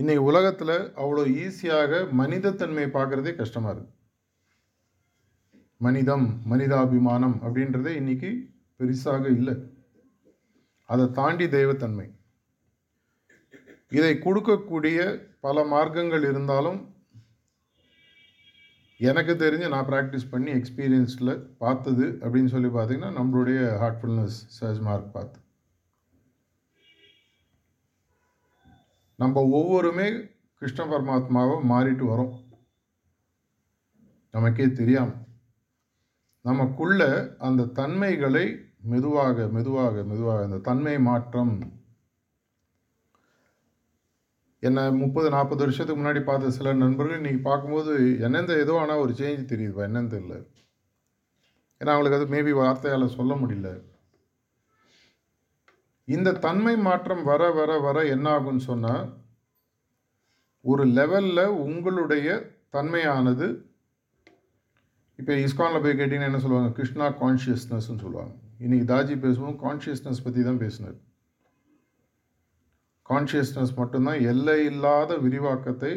A: இன்றைக்கி உலகத்தில் அவ்வளோ ஈஸியாக மனிதத்தன்மையை பார்க்குறதே கஷ்டமாக இருக்குது மனிதம் மனிதாபிமானம் அப்படின்றதே இன்னைக்கு பெருசாக இல்லை. அதை தாண்டி தெய்வத்தன்மை. இதை கொடுக்கக்கூடிய பல மார்க்கங்கள் இருந்தாலும் எனக்கு தெரிஞ்சு நான் ப்ராக்டிஸ் பண்ணி எக்ஸ்பீரியன்ஸில் பார்த்தது அப்படின்னு சொல்லி பார்த்தீங்கன்னா நம்மளுடைய ஹார்ட்ஃபுல்னஸ் சர்ஜ் மார்க் பார்த்து நம்ம ஒவ்வொருமே கிருஷ்ண பரமாத்மாவை மாறிட்டு வரோம். நமக்கே தெரியாமல் நமக்குள்ள அந்த தன்மைகளை மெதுவாக மெதுவாக மெதுவாக இந்த தன்மை மாற்றம். என்னை முப்பது நாற்பது வருஷத்துக்கு முன்னாடி பார்த்த சில நண்பர்கள் இன்றைக்கி பார்க்கும்போது என்னெந்த ஏதோ ஆனால் ஒரு சேஞ்ச் தெரியுதுப்பா என்னன்னு தெரியல. ஏன்னா அவங்களுக்கு அது மேபி வார்த்தையால் சொல்ல முடியல. இந்த தன்மை மாற்றம் வர வர வர என்ன ஆகும்னு சொன்னால் ஒரு லெவலில் உங்களுடைய தன்மையானது இப்போ இஸ்கானில் போய் கேட்டிங்கன்னா என்ன சொல்லுவாங்க? கிருஷ்ணா கான்ஷியஸ்னஸ்ன்னு சொல்லுவாங்க. இன்றைக்கி தாஜி பேசுவோம் கான்ஷியஸ்னஸ் பற்றி தான் பேசினார். கான்ஷியஸ்னஸ் மட்டும்தான் எல்லை இல்லாத விரிவாக்கத்தை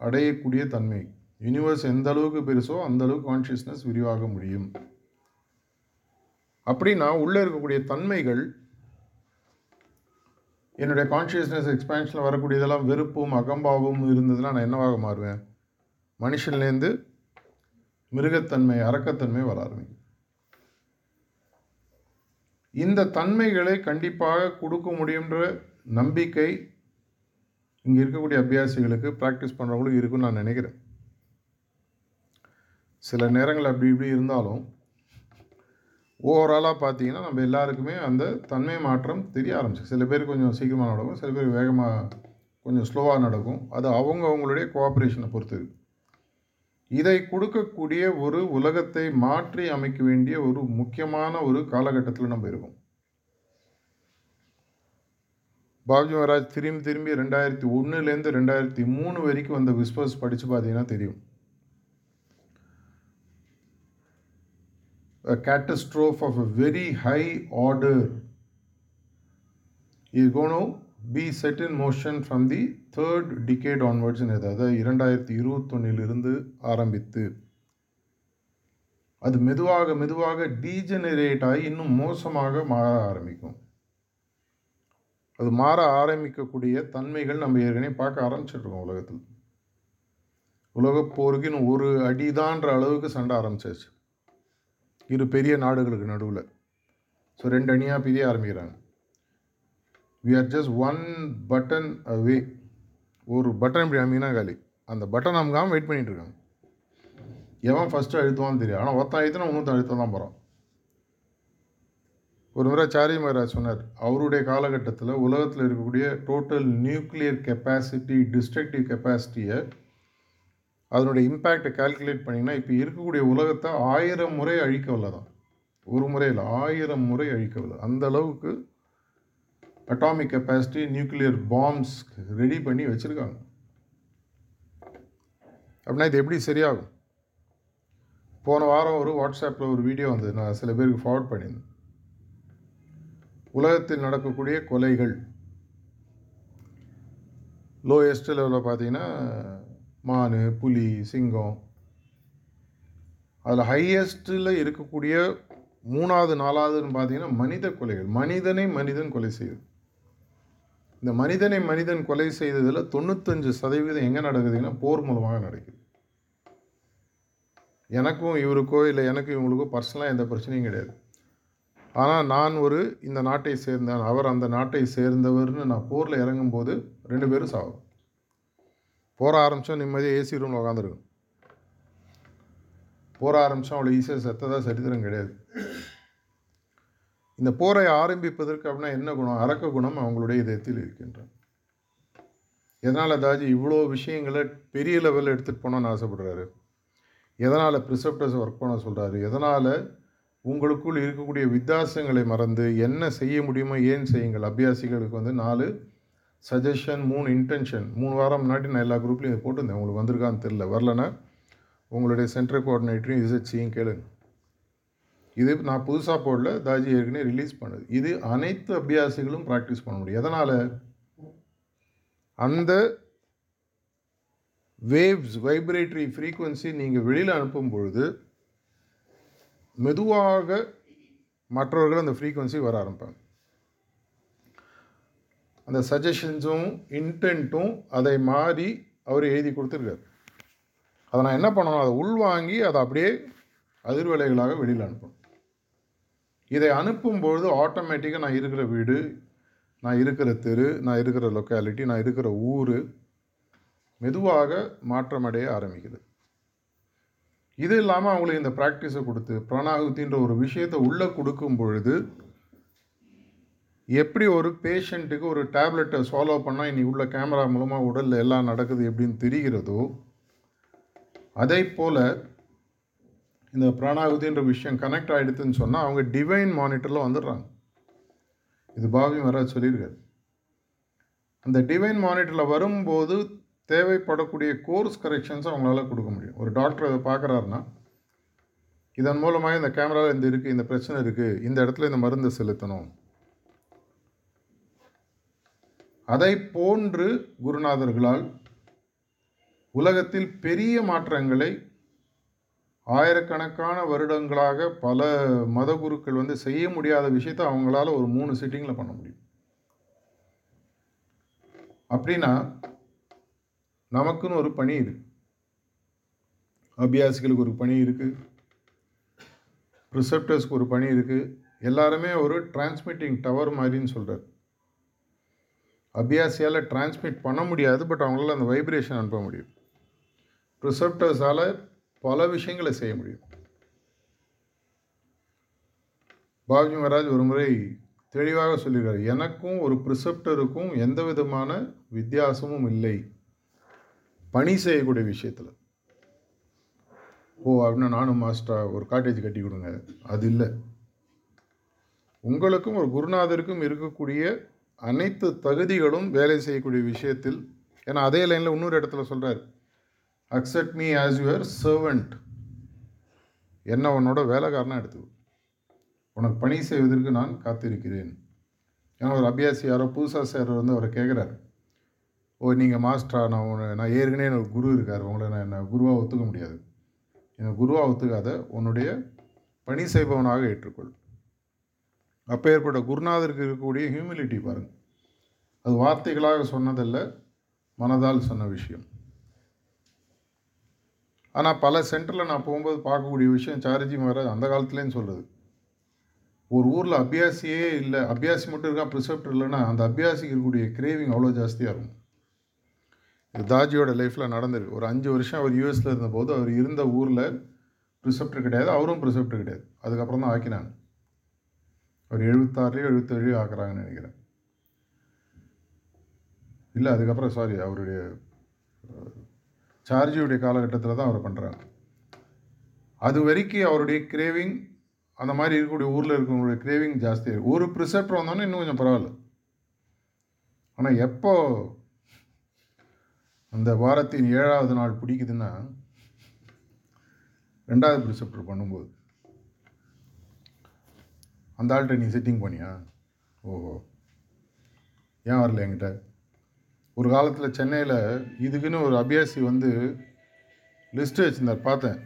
A: அடையக்கூடிய தன்மை. யூனிவர்ஸ் எந்த அளவுக்கு பெருசோ அந்த அளவுக்கு கான்ஷியஸ்னஸ் விரிவாக முடியும். அப்படின்னா உள்ளே இருக்கக்கூடிய தன்மைகள் என்னுடைய கான்ஷியஸ்னஸ் எக்ஸ்பேன்ஷனில் வரக்கூடியதெல்லாம் வெறுப்பும் அகம்பாவும் இருந்ததுன்னா நான் என்னவாக மாறுவேன்? மனுஷன்லேருந்து மிருகத்தன்மை அறக்கத்தன்மை வர ஆரம்பிக்கும். இந்த தன்மைகளை கண்டிப்பாக கொடுக்க முடியுன்ற நம்பிக்கை இங்கே இருக்கக்கூடிய அபியாசிகளுக்கு ப்ராக்டிஸ் பண்ணுறவங்களுக்கு இருக்குன்னு நான் நினைக்கிறேன். சில நேரங்கள் அப்படி இப்படி இருந்தாலும் ஓவராலாக பார்த்தீங்கன்னா நம்ம எல்லாருக்குமே அந்த தன்மை மாற்றம் தெரிய ஆரம்பிச்சு சில பேர் கொஞ்சம் சீக்கிரமாக நடக்கும் சில பேர் வேகமாக கொஞ்சம் ஸ்லோவாக நடக்கும். அது அவங்கவுங்களுடைய கோஆப்ரேஷனை பொறுத்து இதை கொடுக்கக்கூடிய ஒரு உலகத்தை மாற்றி அமைக்க வேண்டிய ஒரு முக்கியமான ஒரு காலகட்டத்தில் நம்ம இருக்கோம். பாபுஜி மகாராஜ் திரும்பி திரும்பி ரெண்டாயிரத்தி ஒன்றுலேருந்து ரெண்டாயிரத்தி மூணு வரைக்கும் வந்த விஸ்பர்ஸ் படித்து பார்த்தீங்கன்னா தெரியும். A catastrophe of a very high order. Is going to be set in motion from the third decade onwards அதாவது இரண்டாயிரத்தி இருபத்தொன்னிலிருந்து ஆரம்பித்து அது மெதுவாக மெதுவாக டீஜெனரேட் ஆகி இன்னும் மோசமாக மாற ஆரம்பிக்கும். அது மாற ஆரம்பிக்கக்கூடிய தன்மைகள் நம்ம ஏற்கனவே பார்க்க ஆரம்பிச்சிட்ருக்கோம் உலகத்தில். உலகப் போருக்கு இன்னும் ஒரு அடிதான்ற அளவுக்கு சண்டை ஆரம்பிச்சாச்சு. இரு பெரிய நாடுகளுக்கு நடுவில். ஸோ ரெண்டு அணியாக பிரிய ஆரம்பிக்கிறாங்க. We are just one button away ஒரு பட்டன் இப்படி அமினா காலி. அந்த பட்டன் அமுக்காமல் வெயிட் பண்ணிகிட்ருக்காங்க எவன் ஃபஸ்ட்டு அழுத்துவான்னு தெரியும் ஆனால் ஒருத்தன் அழுத்தினா இன்னொருத்தன் அழுத்த தான் போகிறான் ஒரு முறை சாரி மகாராஜ் சொன்னார் அவருடைய காலகட்டத்தில் உலகத்தில் இருக்கக்கூடிய டோட்டல் நியூக்ளியர் கெப்பாசிட்டி டிஸ்ட்ரக்டிவ் கெப்பாசிட்டியை அதனுடைய இம்பேக்டை கால்குலேட் பண்ணிங்கன்னா இப்போ இருக்கக்கூடிய உலகத்தை ஆயிரம் முறை அழிக்கவில்லை தான் ஒரு முறையில் ஆயிரம் முறை அழிக்கவில்லை அந்த அளவுக்கு atomic capacity nuclear bombs ready பண்ணி வச்சுருக்காங்க. அப்படின்னா இது எப்படி சரியாகும்? போன வாரம் ஒரு வாட்ஸ்அப்பில் ஒரு வீடியோ வந்தது. நான் சில பேருக்கு ஃபார்வர்ட் பண்ணியிருந்தேன். உலகத்தில் நடக்கக்கூடிய கொலைகள். லோயஸ்ட் லெவலில் பார்த்தீங்கன்னா மான் புலி சிங்கம். அதில் ஹையஸ்ட்டில் இருக்கக்கூடிய மூணாவது நாலாவதுன்னு பார்த்தீங்கன்னா மனித கொலைகள். மனிதனை மனிதன் கொலை செய்யுது இந்த மனிதனை மனிதன் கொலை செய்ததில் தொண்ணூத்தஞ்சு சதவீதம் எங்கே நடக்குதுன்னா போர் மூலமாக நடக்குது. எனக்கும் இவருக்கோ இல்லை எனக்கும் இவங்களுக்கோ பர்சனலாக எந்த பிரச்சனையும் கிடையாது. ஆனால் நான் ஒரு இந்த நாட்டை சேர்ந்தேன் அவர் அந்த நாட்டை சேர்ந்தவர்னு நான் போரில் இறங்கும்போது ரெண்டு பேரும் சாகும் போக ஆரம்பித்தோம் நிம்மதியாக ஏசி ரூமில் உட்காந்துருக்கும் போக ஆரம்பித்தோம் அவ்வளோ ஈஸியாக செத்ததாக சரித்திரம் கிடையாது. இந்த போரை ஆரம்பிப்பதற்கு அப்படின்னா என்ன குணம்? அரக்க குணம் அவங்களுடைய இதயத்தில் இருக்கின்றன எதனால் தாஜி? இவ்வளோ விஷயங்களை பெரிய லெவலில் எடுத்துகிட்டு போனோன்னு ஆசைப்படுறாரு. எதனால் ப்ரிசப்டர்ஸ் ஒர்க் பண்ண சொல்கிறாரு எதனால் உங்களுக்குள் இருக்கக்கூடிய வித்தியாசங்களை மறந்து என்ன செய்ய முடியுமோ ஏன் செய்யுங்கள்? அபியாசிகளுக்கு வந்து நாலு சஜஷன் மூணு இன்டென்ஷன் மூணு வாரம் முன்னாடி நான் எல்லா குரூப்லேயும் இதை போட்டிருந்தேன். உங்களுக்கு வந்திருக்கான்னு தெரில வரலன்னா உங்களுடைய சென்ட்ரல் கோஆர்டினேட்டரையும் இசைச்சியும் கேளுங்க. இது நான் புதுசாக போடல தாஜி ஏற்கனவே ரிலீஸ் பண்ணுது. இது அனைத்து அபியாசிகளும் ப்ராக்டிஸ் பண்ண முடியும். எதனால்? அந்த வேவ்ஸ் வைப்ரேட்டரி ஃப்ரீக்குவன்சி நீங்கள் வெளியில் அனுப்பும் பொழுது மெதுவாக மற்றவர்கள் அந்த ஃப்ரீக்குவன்சி வர ஆரம்பிப்பாங்க. அந்த சஜஷன்ஸும் இன்டென்ட்டும் அதை மாறி அவர் எழுதி கொடுத்துருக்காரு. அதை நான் என்ன பண்ணணும்? அதை உள்வாங்கி அதை அப்படியே அதிர்வலைகளாக வெளியில் அனுப்பணும். இதை அனுப்பும்பொழுது ஆட்டோமேட்டிக்காக நான் இருக்கிற வீடு நான் இருக்கிற தெரு நான் இருக்கிற லொக்காலிட்டி நான் இருக்கிற ஊர் மெதுவாக மாற்றமடைய ஆரம்பிக்குது. இது இல்லாமல் அவங்களுக்கு இந்த ப்ராக்டிஸை கொடுத்து பிராணாகுத்தின்ற ஒரு விஷயத்தை உள்ளே கொடுக்கும் பொழுது எப்படி ஒரு பேஷண்ட்டுக்கு ஒரு டேப்லெட்டை ஃபாலோ பண்ணால் இனி உள்ள கேமரா மூலமாக உடலில் எல்லாம் நடக்குது எப்படின்னு தெரிகிறதோ அதே போல் இந்த பிராணாகுதின்ற விஷயம் கனெக்ட் ஆகிடுதுன்னு சொன்னால் அவங்க டிவைன் மானிட்டரில் வந்துடுறாங்க. இது பாவி மராஜ் சொல்லியிருக்காரு. அந்த டிவைன் மானிட்டரில் வரும்போது தேவைப்படக்கூடிய கோர்ஸ் கரெக்ஷன்ஸ் அவங்களால கொடுக்க முடியும். ஒரு டாக்டர் அதை பார்க்குறாருன்னா இதன் மூலமாக இந்த கேமராவில் இந்த இருக்குது இந்த பிரச்சனை இருக்குது இந்த இடத்துல இந்த மருந்தை செலுத்தணும். அதை போன்று குருநாதர்களால் உலகத்தில் பெரிய மாற்றங்களை ஆயிரக்கணக்கான வருடங்களாக பல மத குருக்கள் வந்து செய்ய முடியாத விஷயத்தை அவங்களால ஒரு மூணு சிட்டிங்கில் பண்ண முடியும். அப்படின்னா நமக்குன்னு ஒரு பணி இருக்கு. அபியாசிகளுக்கு ஒரு பணி இருக்குது ரிசப்டர்ஸ்க்கு ஒரு பணி இருக்குது எல்லாருமே ஒரு டிரான்ஸ்மிட்டிங் டவர் மாதிரின்னு சொல்கிறார் அபியாசியால் டிரான்ஸ்மிட் பண்ண முடியாது பட் அவங்களால அந்த வைப்ரேஷன் அனுப்ப முடியும். ரிசப்டர்ஸால் பல விஷயங்களை செய்ய முடியும். பாபுஜி மகாராஜ் ஒரு முறை தெளிவாக சொல்லியிருக்காரு எனக்கும் ஒரு ப்ரிசெப்டருக்கும் எந்த விதமான வித்தியாசமும் இல்லை. பணி செய்யக்கூடிய விஷயத்தில். ஓ அப்படின்னா நானும் மாஸ்டரா ஒரு காட்டேஜ் கட்டி கொடுங்க. அது இல்லை. உங்களுக்கும் ஒரு குருநாதருக்கும் இருக்கக்கூடிய அனைத்து தகுதிகளும் வேலை செய்யக்கூடிய விஷயத்தில் ஏன்னா அதே லைனில் இன்னொரு இடத்துல சொல்கிறார் accept me as your servant என்ன உன்னோட வேலைக்காரனாக எடுத்து உனக்கு பணி செய்வதற்கு நான் காத்திருக்கிறேன். ஏன்னா ஒரு அபியாசி யாரோ புதுசாக சேர்றவர் வந்து அவரை கேட்குறாரு ஓ நீங்கள் மாஸ்டரா? நான் உன்னை நான் ஏற்கனவே எனக்கு குரு இருக்கார். உங்களை நான் என்ன குருவாக ஒத்துக்க முடியாது. என்னை குருவாக ஒத்துக்காத உன்னுடைய பணி செய்பவனாக ஏற்றுக்கொள். அப்போ ஏற்பட்ட குருநாதருக்கு இருக்கக்கூடிய ஹியூமிலிட்டி பாருங்கள் அது வார்த்தைகளாக சொன்னதல்ல மனதால் சொன்ன விஷயம். ஆனால் பல சென்டரில் நான் போகும்போது பார்க்கக்கூடிய விஷயம் சாரஜி மகாராஜ் அந்த காலத்துலேன்னு சொல்கிறது ஒரு ஊரில் அபியாசியே இல்லை அபியாசி மட்டும் இருக்கா ப்ரிசெப்டர் இல்லைன்னா அந்த அபியாசிக்கு இருக்கக்கூடிய கிரேவிங் அவ்வளோ ஜாஸ்தியாக இருக்கும். இது தாஜியோட லைஃப்பில் நடந்திருக்கு. ஒரு அஞ்சு வருஷம் அவர் யூஎஸில் இருந்தபோது அவர் இருந்த ஊரில் ப்ரிசெப்டர் கிடையாது அவரும் ப்ரிசெப்டர் கிடையாது. அதுக்கப்புறம் தான் ஆக்கினாங்க. ஒரு எழுபத்தாறுலையோ எழுபத்தேழையோ ஆக்குறாங்கன்னு நினைக்கிறேன். இல்லை அதுக்கப்புறம் சாரி அவருடைய சார்ஜியுடைய காலகட்டத்தில் தான் அவர் பண்ணுறாங்க அது வரைக்கும் அவருடைய கிரேவிங் அந்த மாதிரி இருக்கக்கூடிய ஊரில் இருக்கிறவங்களுடைய கிரேவிங் ஜாஸ்தி ஒரு ப்ரிசெப்டர் வந்தோன்னே இன்னும் கொஞ்சம் பரவாயில்ல. ஆனால் எப்போ அந்த வாரத்தின் ஏழாவது நாள் பிடிக்குதுன்னா ரெண்டாவது ப்ரிசெப்டர் பண்ணும்போது அந்த ஆள்கிட்ட நீ செட்டிங் பண்ணியா ஓஹோ. ஏன் வரல என்கிட்ட? ஒரு காலத்தில் சென்னையில் இதுக்குன்னு ஒரு அபியாசி வந்து லிஸ்ட்டு வச்சுருந்தார் பார்த்தேன்.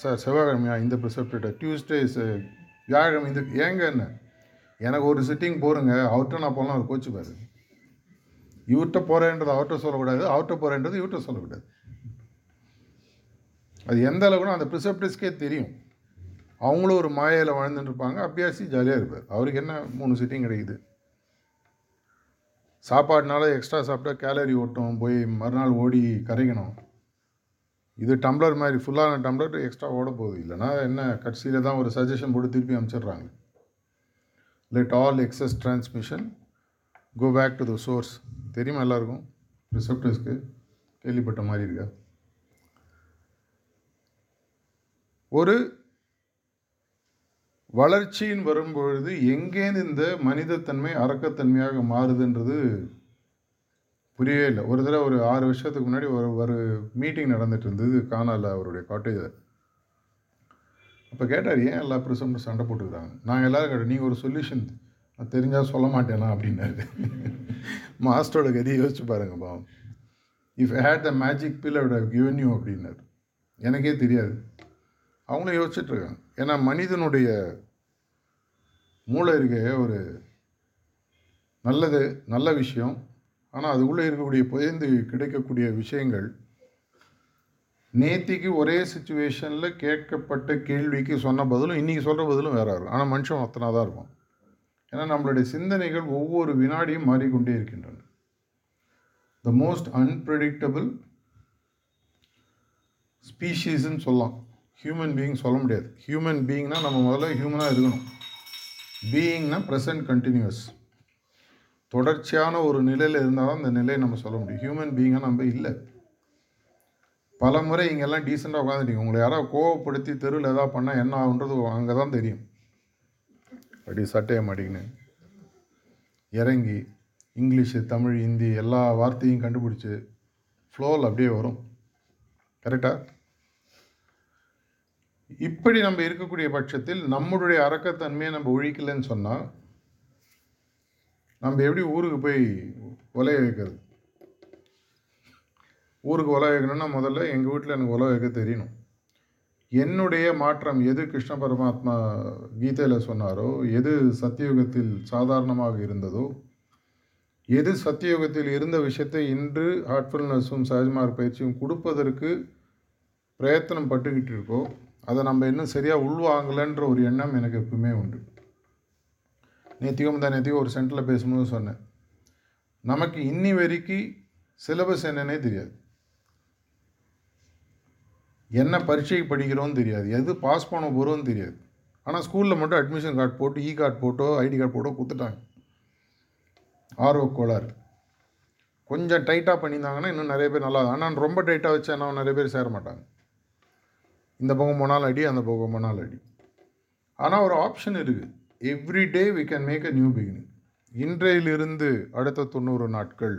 A: சார் செவ்வாய்க்கிழமையா இந்த ப்ரிசப்டேட்டை டியூஸ்டே uh, வியாழக்கிழமை இந்த ஏங்க என்ன? எனக்கு ஒரு சிட்டிங் போருங்க அவர்கிட்ட நான் போகலாம் அவர் கோச்சுப்பார் இவர்கிட்ட போகிறேன்றது அவர்கிட்ட சொல்லக்கூடாது அவர்கிட்ட போகிறேன்றது இவர்கிட்ட சொல்லக்கூடாது. அது எந்த அளவுக்குனா அந்த ப்ரிசப்டிஸ்க்கே தெரியும். அவங்களும் ஒரு மாயையில் வாழ்ந்துட்டு இருப்பாங்க அபியாசி ஜாலியாக இருப்பார். அவருக்கு என்ன மூணு சிட்டிங் கிடைக்குது? சாப்பாடுனால எக்ஸ்ட்ரா சாப்பிட்டா கேலரி ஓட்டும் போய் மறுநாள் ஓடி கரைக்கணும். இது டம்ளர் மாதிரி ஃபுல்லான டம்ளர் எக்ஸ்ட்ரா ஓட போகுது. இல்லைனா என்ன கடைசியில் தான் ஒரு சஜஷன் போட்டு திருப்பி அனுப்பிச்சிடுறாங்க. Let all excess transmission go back to the source தெரியுமா எல்லாருக்கும்? ரிசப்டர்ஸ்க்கு கேள்விப்பட்ட மாதிரி இருக்கா? ஒரு வளர்ச்சியின் வரும்பொழுது எங்கேருந்து இந்த மனிதத்தன்மை அரக்கத்தன்மையாக மாறுதுன்றது புரியவே இல்லை. ஒரு தடவை ஒரு ஆறு வருஷத்துக்கு முன்னாடி ஒரு ஒரு மீட்டிங் நடந்துட்டு இருந்தது காணால அவருடைய காட்டேஜில் அப்போ கேட்டார் ஏன் எல்லா பிரசமும் சண்டை போட்டுக்கிறாங்க? நாங்கள் எல்லோரும் கேட்டோம் நீங்கள் ஒரு சொல்யூஷன் நான் தெரிஞ்சால் சொல்ல மாட்டேனா? அப்படின்னாரு. மாஸ்டரோட கதியை யோசிச்சு பாருங்க பாவம். If had the magic pill would given you அப்படின்னாரு. எனக்கே தெரியாது. அவங்களும் யோசிச்சுட்ருக்காங்க. ஏன்னா மனிதனுடைய மூளை இருக்க ஒரு நல்லது நல்ல விஷயம். ஆனால் அதுக்குள்ளே இருக்கக்கூடிய புதைந்து கிடைக்கக்கூடிய விஷயங்கள் நேத்திக்கு ஒரே சுச்சுவேஷனில் கேட்கப்பட்ட கேள்விக்கு சொன்ன பதிலும் இன்றைக்கி சொல்கிற பதிலும் வேறு இருக்கும் ஆனால் மனுஷன் அத்தனை தான் இருக்கும் ஏன்னா நம்மளுடைய சிந்தனைகள் ஒவ்வொரு வினாடியும் மாறிக்கொண்டே இருக்கின்றன. த மோஸ்ட் அன்பிரடிக்டபிள் ஸ்பீஷீஸ்ன்னு சொல்லலாம். ஹியூமன் பீயிங் சொல்ல முடியாது. ஹியூமன் பீயிங்னா நம்ம முதல்ல ஹியூமனாக இருக்கணும். பீயிங்னா ப்ரெசன்ட் கண்டினியூஸ் தொடர்ச்சியான ஒரு நிலையில் இருந்தால் தான் அந்த நிலையை நம்ம சொல்ல முடியும். ஹியூமன் பீயிங்காக நம்ம இல்லை. பல முறை இங்கெல்லாம் டீசெண்டாக உட்காந்துட்டீங்க உங்களை யாராவது கோவப்படுத்தி தெருவில் எதாவது பண்ணால் என்ன ஆகுன்றது அங்கே தான் தெரியும். அப்படி சட்டையை மாட்டிக்கின்னு இறங்கி இங்கிலீஷு தமிழ் ஹிந்தி எல்லா வார்த்தையும் கண்டுபிடிச்சி ஃப்ளோவில் அப்படியே வரும். கரெக்டாக இப்படி நம்ம இருக்கக்கூடிய பட்சத்தில் நம்மளுடைய அறக்கத்தன்மையை நம்ம ஒழிக்கலைன்னு சொன்னால் நம்ம எப்படி ஊருக்கு போய் உலைய வைக்கிறது? ஊருக்கு உலை வைக்கணும்னா முதல்ல எங்கள் வீட்டில் எனக்கு உலை வைக்க தெரியணும். என்னுடைய மாற்றம் எது கிருஷ்ண பரமாத்மா கீதையில் சொன்னாரோ எது சத்தியுகத்தில் சாதாரணமாக இருந்ததோ எது சத்தியுகத்தில் இருந்த விஷயத்தை இன்று ஹார்ட்ஃபுல்னஸும் சஹஜ்மார் பயிற்சியும் கொடுப்பதற்கு பிரயத்தனம் பட்டுக்கிட்டு இருக்கோ அதை நம்ம இன்னும் சரியாக உள்வாங்கலைன்ற ஒரு எண்ணம் எனக்கு எப்பவுமே உண்டு. நேத்தியும் தான் நேத்தியும் ஒரு சென்டரில் பேசும்போது சொன்னேன். நமக்கு இன்னி வரைக்கும் சிலபஸ் என்னன்னே தெரியாது. என்ன பரீட்சைக்கு படிக்கிறோன்னு தெரியாது. எது பாஸ் பண்ண போகிறோன்னு தெரியாது. ஆனால் ஸ்கூலில் மட்டும் அட்மிஷன் கார்டு போட்டு e E card photo ID card photo கொடுத்துட்டாங்க. ஆர்வ கோளாறு. கொஞ்சம் டைட்டாக பண்ணியிருந்தாங்கன்னா இன்னும் நிறைய பேர் நல்லா ஆனால் ரொம்ப டைட்டாக வச்சேன்னா நிறைய பேர் சேர மாட்டாங்க. இந்த பக்கம் போனாலும் அடி அந்த பக்கம் போனாலும் அடி. ஆனால் ஒரு ஆப்ஷன் இருக்குது every day we can make a new beginning இன்றையிலிருந்து அடுத்த தொண்ணூறு நாட்கள்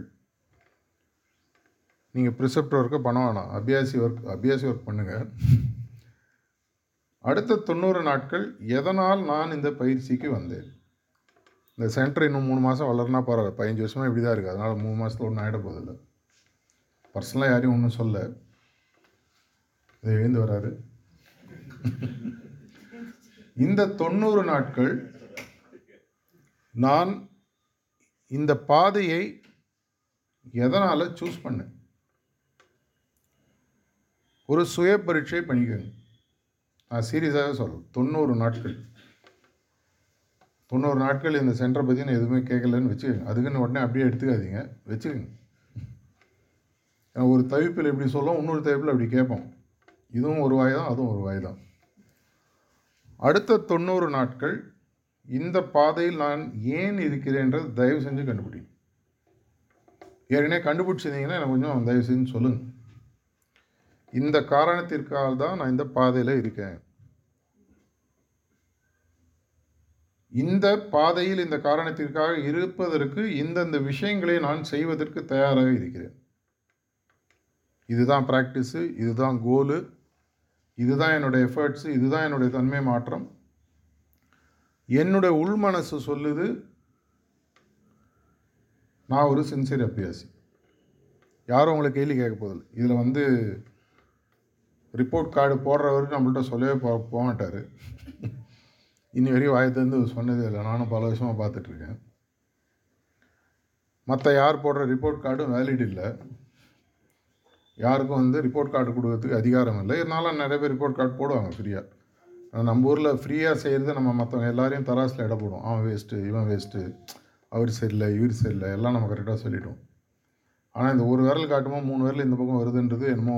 A: நீங்கள் ப்ரிசெப்ட் ஒர்க்கை பண்ண வேணாம். அபியாசி ஒர்க் அபியாசி ஒர்க் பண்ணுங்கள் அடுத்த தொண்ணூறு நாட்கள் எதனால் நான் இந்த பயிற்சிக்கு வந்தேன்? இந்த சென்டர் இன்னும் மூணு மாதம் வளர்னா பரவாயில்ல. பதினஞ்சு வருஷமாக இப்படி தான் இருக்குது அதனால் மூணு மாதத்தில் ஒன்றும் ஆகிட போதில்லை பர்சனலாக யாரையும் ஒன்றும் சொல்ல. இது எழுந்து வராரு. இந்த தொண்ணூறு நாட்கள் நான் இந்த பாதையை எதனால் சூஸ் பண்ணேன்? ஒரு சுய பரீட்சை பண்ணிக்கோங்க. நான் சீரியஸாகவே சொல்கிறேன் தொண்ணூறு நாட்கள். தொண்ணூறு நாட்கள் இந்த சென்டரை பற்றி நான் எதுவுமே கேட்கலன்னு வச்சுக்கோங்க. அதுக்குன்னு உடனே அப்படியே எடுத்துக்காதீங்க. வச்சுக்கோங்க. ஒரு தவிப்பில் இப்படி சொல்லும் இன்னொரு தவிப்பில் அப்படி கேட்போம். இதுவும் ஒரு வாய் தான் அதுவும் ஒரு வாய் தான். அடுத்த தொண்ணூறு நாட்கள் இந்த பாதையில் நான் ஏன் இருக்கிறேன்றது தயவு செஞ்சு கண்டுபிடி ஏற்கனவே கண்டுபிடிச்சிருந்தீங்கன்னா எனக்கு கொஞ்சம் தயவு செஞ்சு சொல்லுங்கள் இந்த காரணத்திற்காக தான் நான் இந்த பாதையில் இருக்கேன். இந்த பாதையில் இந்த காரணத்திற்காக இருப்பதற்கு இந்தந்த விஷயங்களை நான் செய்வதற்கு தயாராக இருக்கிறேன். இதுதான் ப்ராக்டிஸு இதுதான் கோலு இதுதான் என்னுடைய எஃபர்ட்ஸு இதுதான் என்னுடைய தன்மை மாற்றம். என்னுடைய உள் மனசு சொல்லுது நான் ஒரு சின்சியர் அபியாசி. யாரும் உங்களை கேள்வி கேட்க போதில்லை இதில் வந்து ரிப்போர்ட் கார்டு போடுறவருக்கு நம்மள்ட்ட சொல்லவே போ போக மாட்டார். இன்னி வரையும் வாயத்திலேருந்து சொன்னதே இல்லை. நானும் பல வருஷமாக பார்த்துட்ருக்கேன் மற்ற யார் போடுற ரிப்போர்ட் கார்டும் வேலிட் இல்லை. யாருக்கும் வந்து ரிப்போர்ட் கார்டு கொடுக்கறதுக்கு அதிகாரம் இல்லை. இருந்தாலும் நிறைய பேர் ரிப்போர்ட் கார்டு போடுவாங்க ஃப்ரீயாக நம்ம ஊரில் ஃப்ரீயாக செய்கிறது நம்ம மற்றவங்க எல்லாரையும் தராசில் இட போடும். அவன் வேஸ்ட்டு இவன் வேஸ்ட்டு அவர் சரியில்லை இவர் சரியில்லை எல்லாம் நம்ம கரெக்டாக சொல்லிட்டோம். ஆனால் இந்த ஒரு விரல் காட்டுமோ மூணு விரல் இந்த பக்கம் வருதுன்றது என்னமோ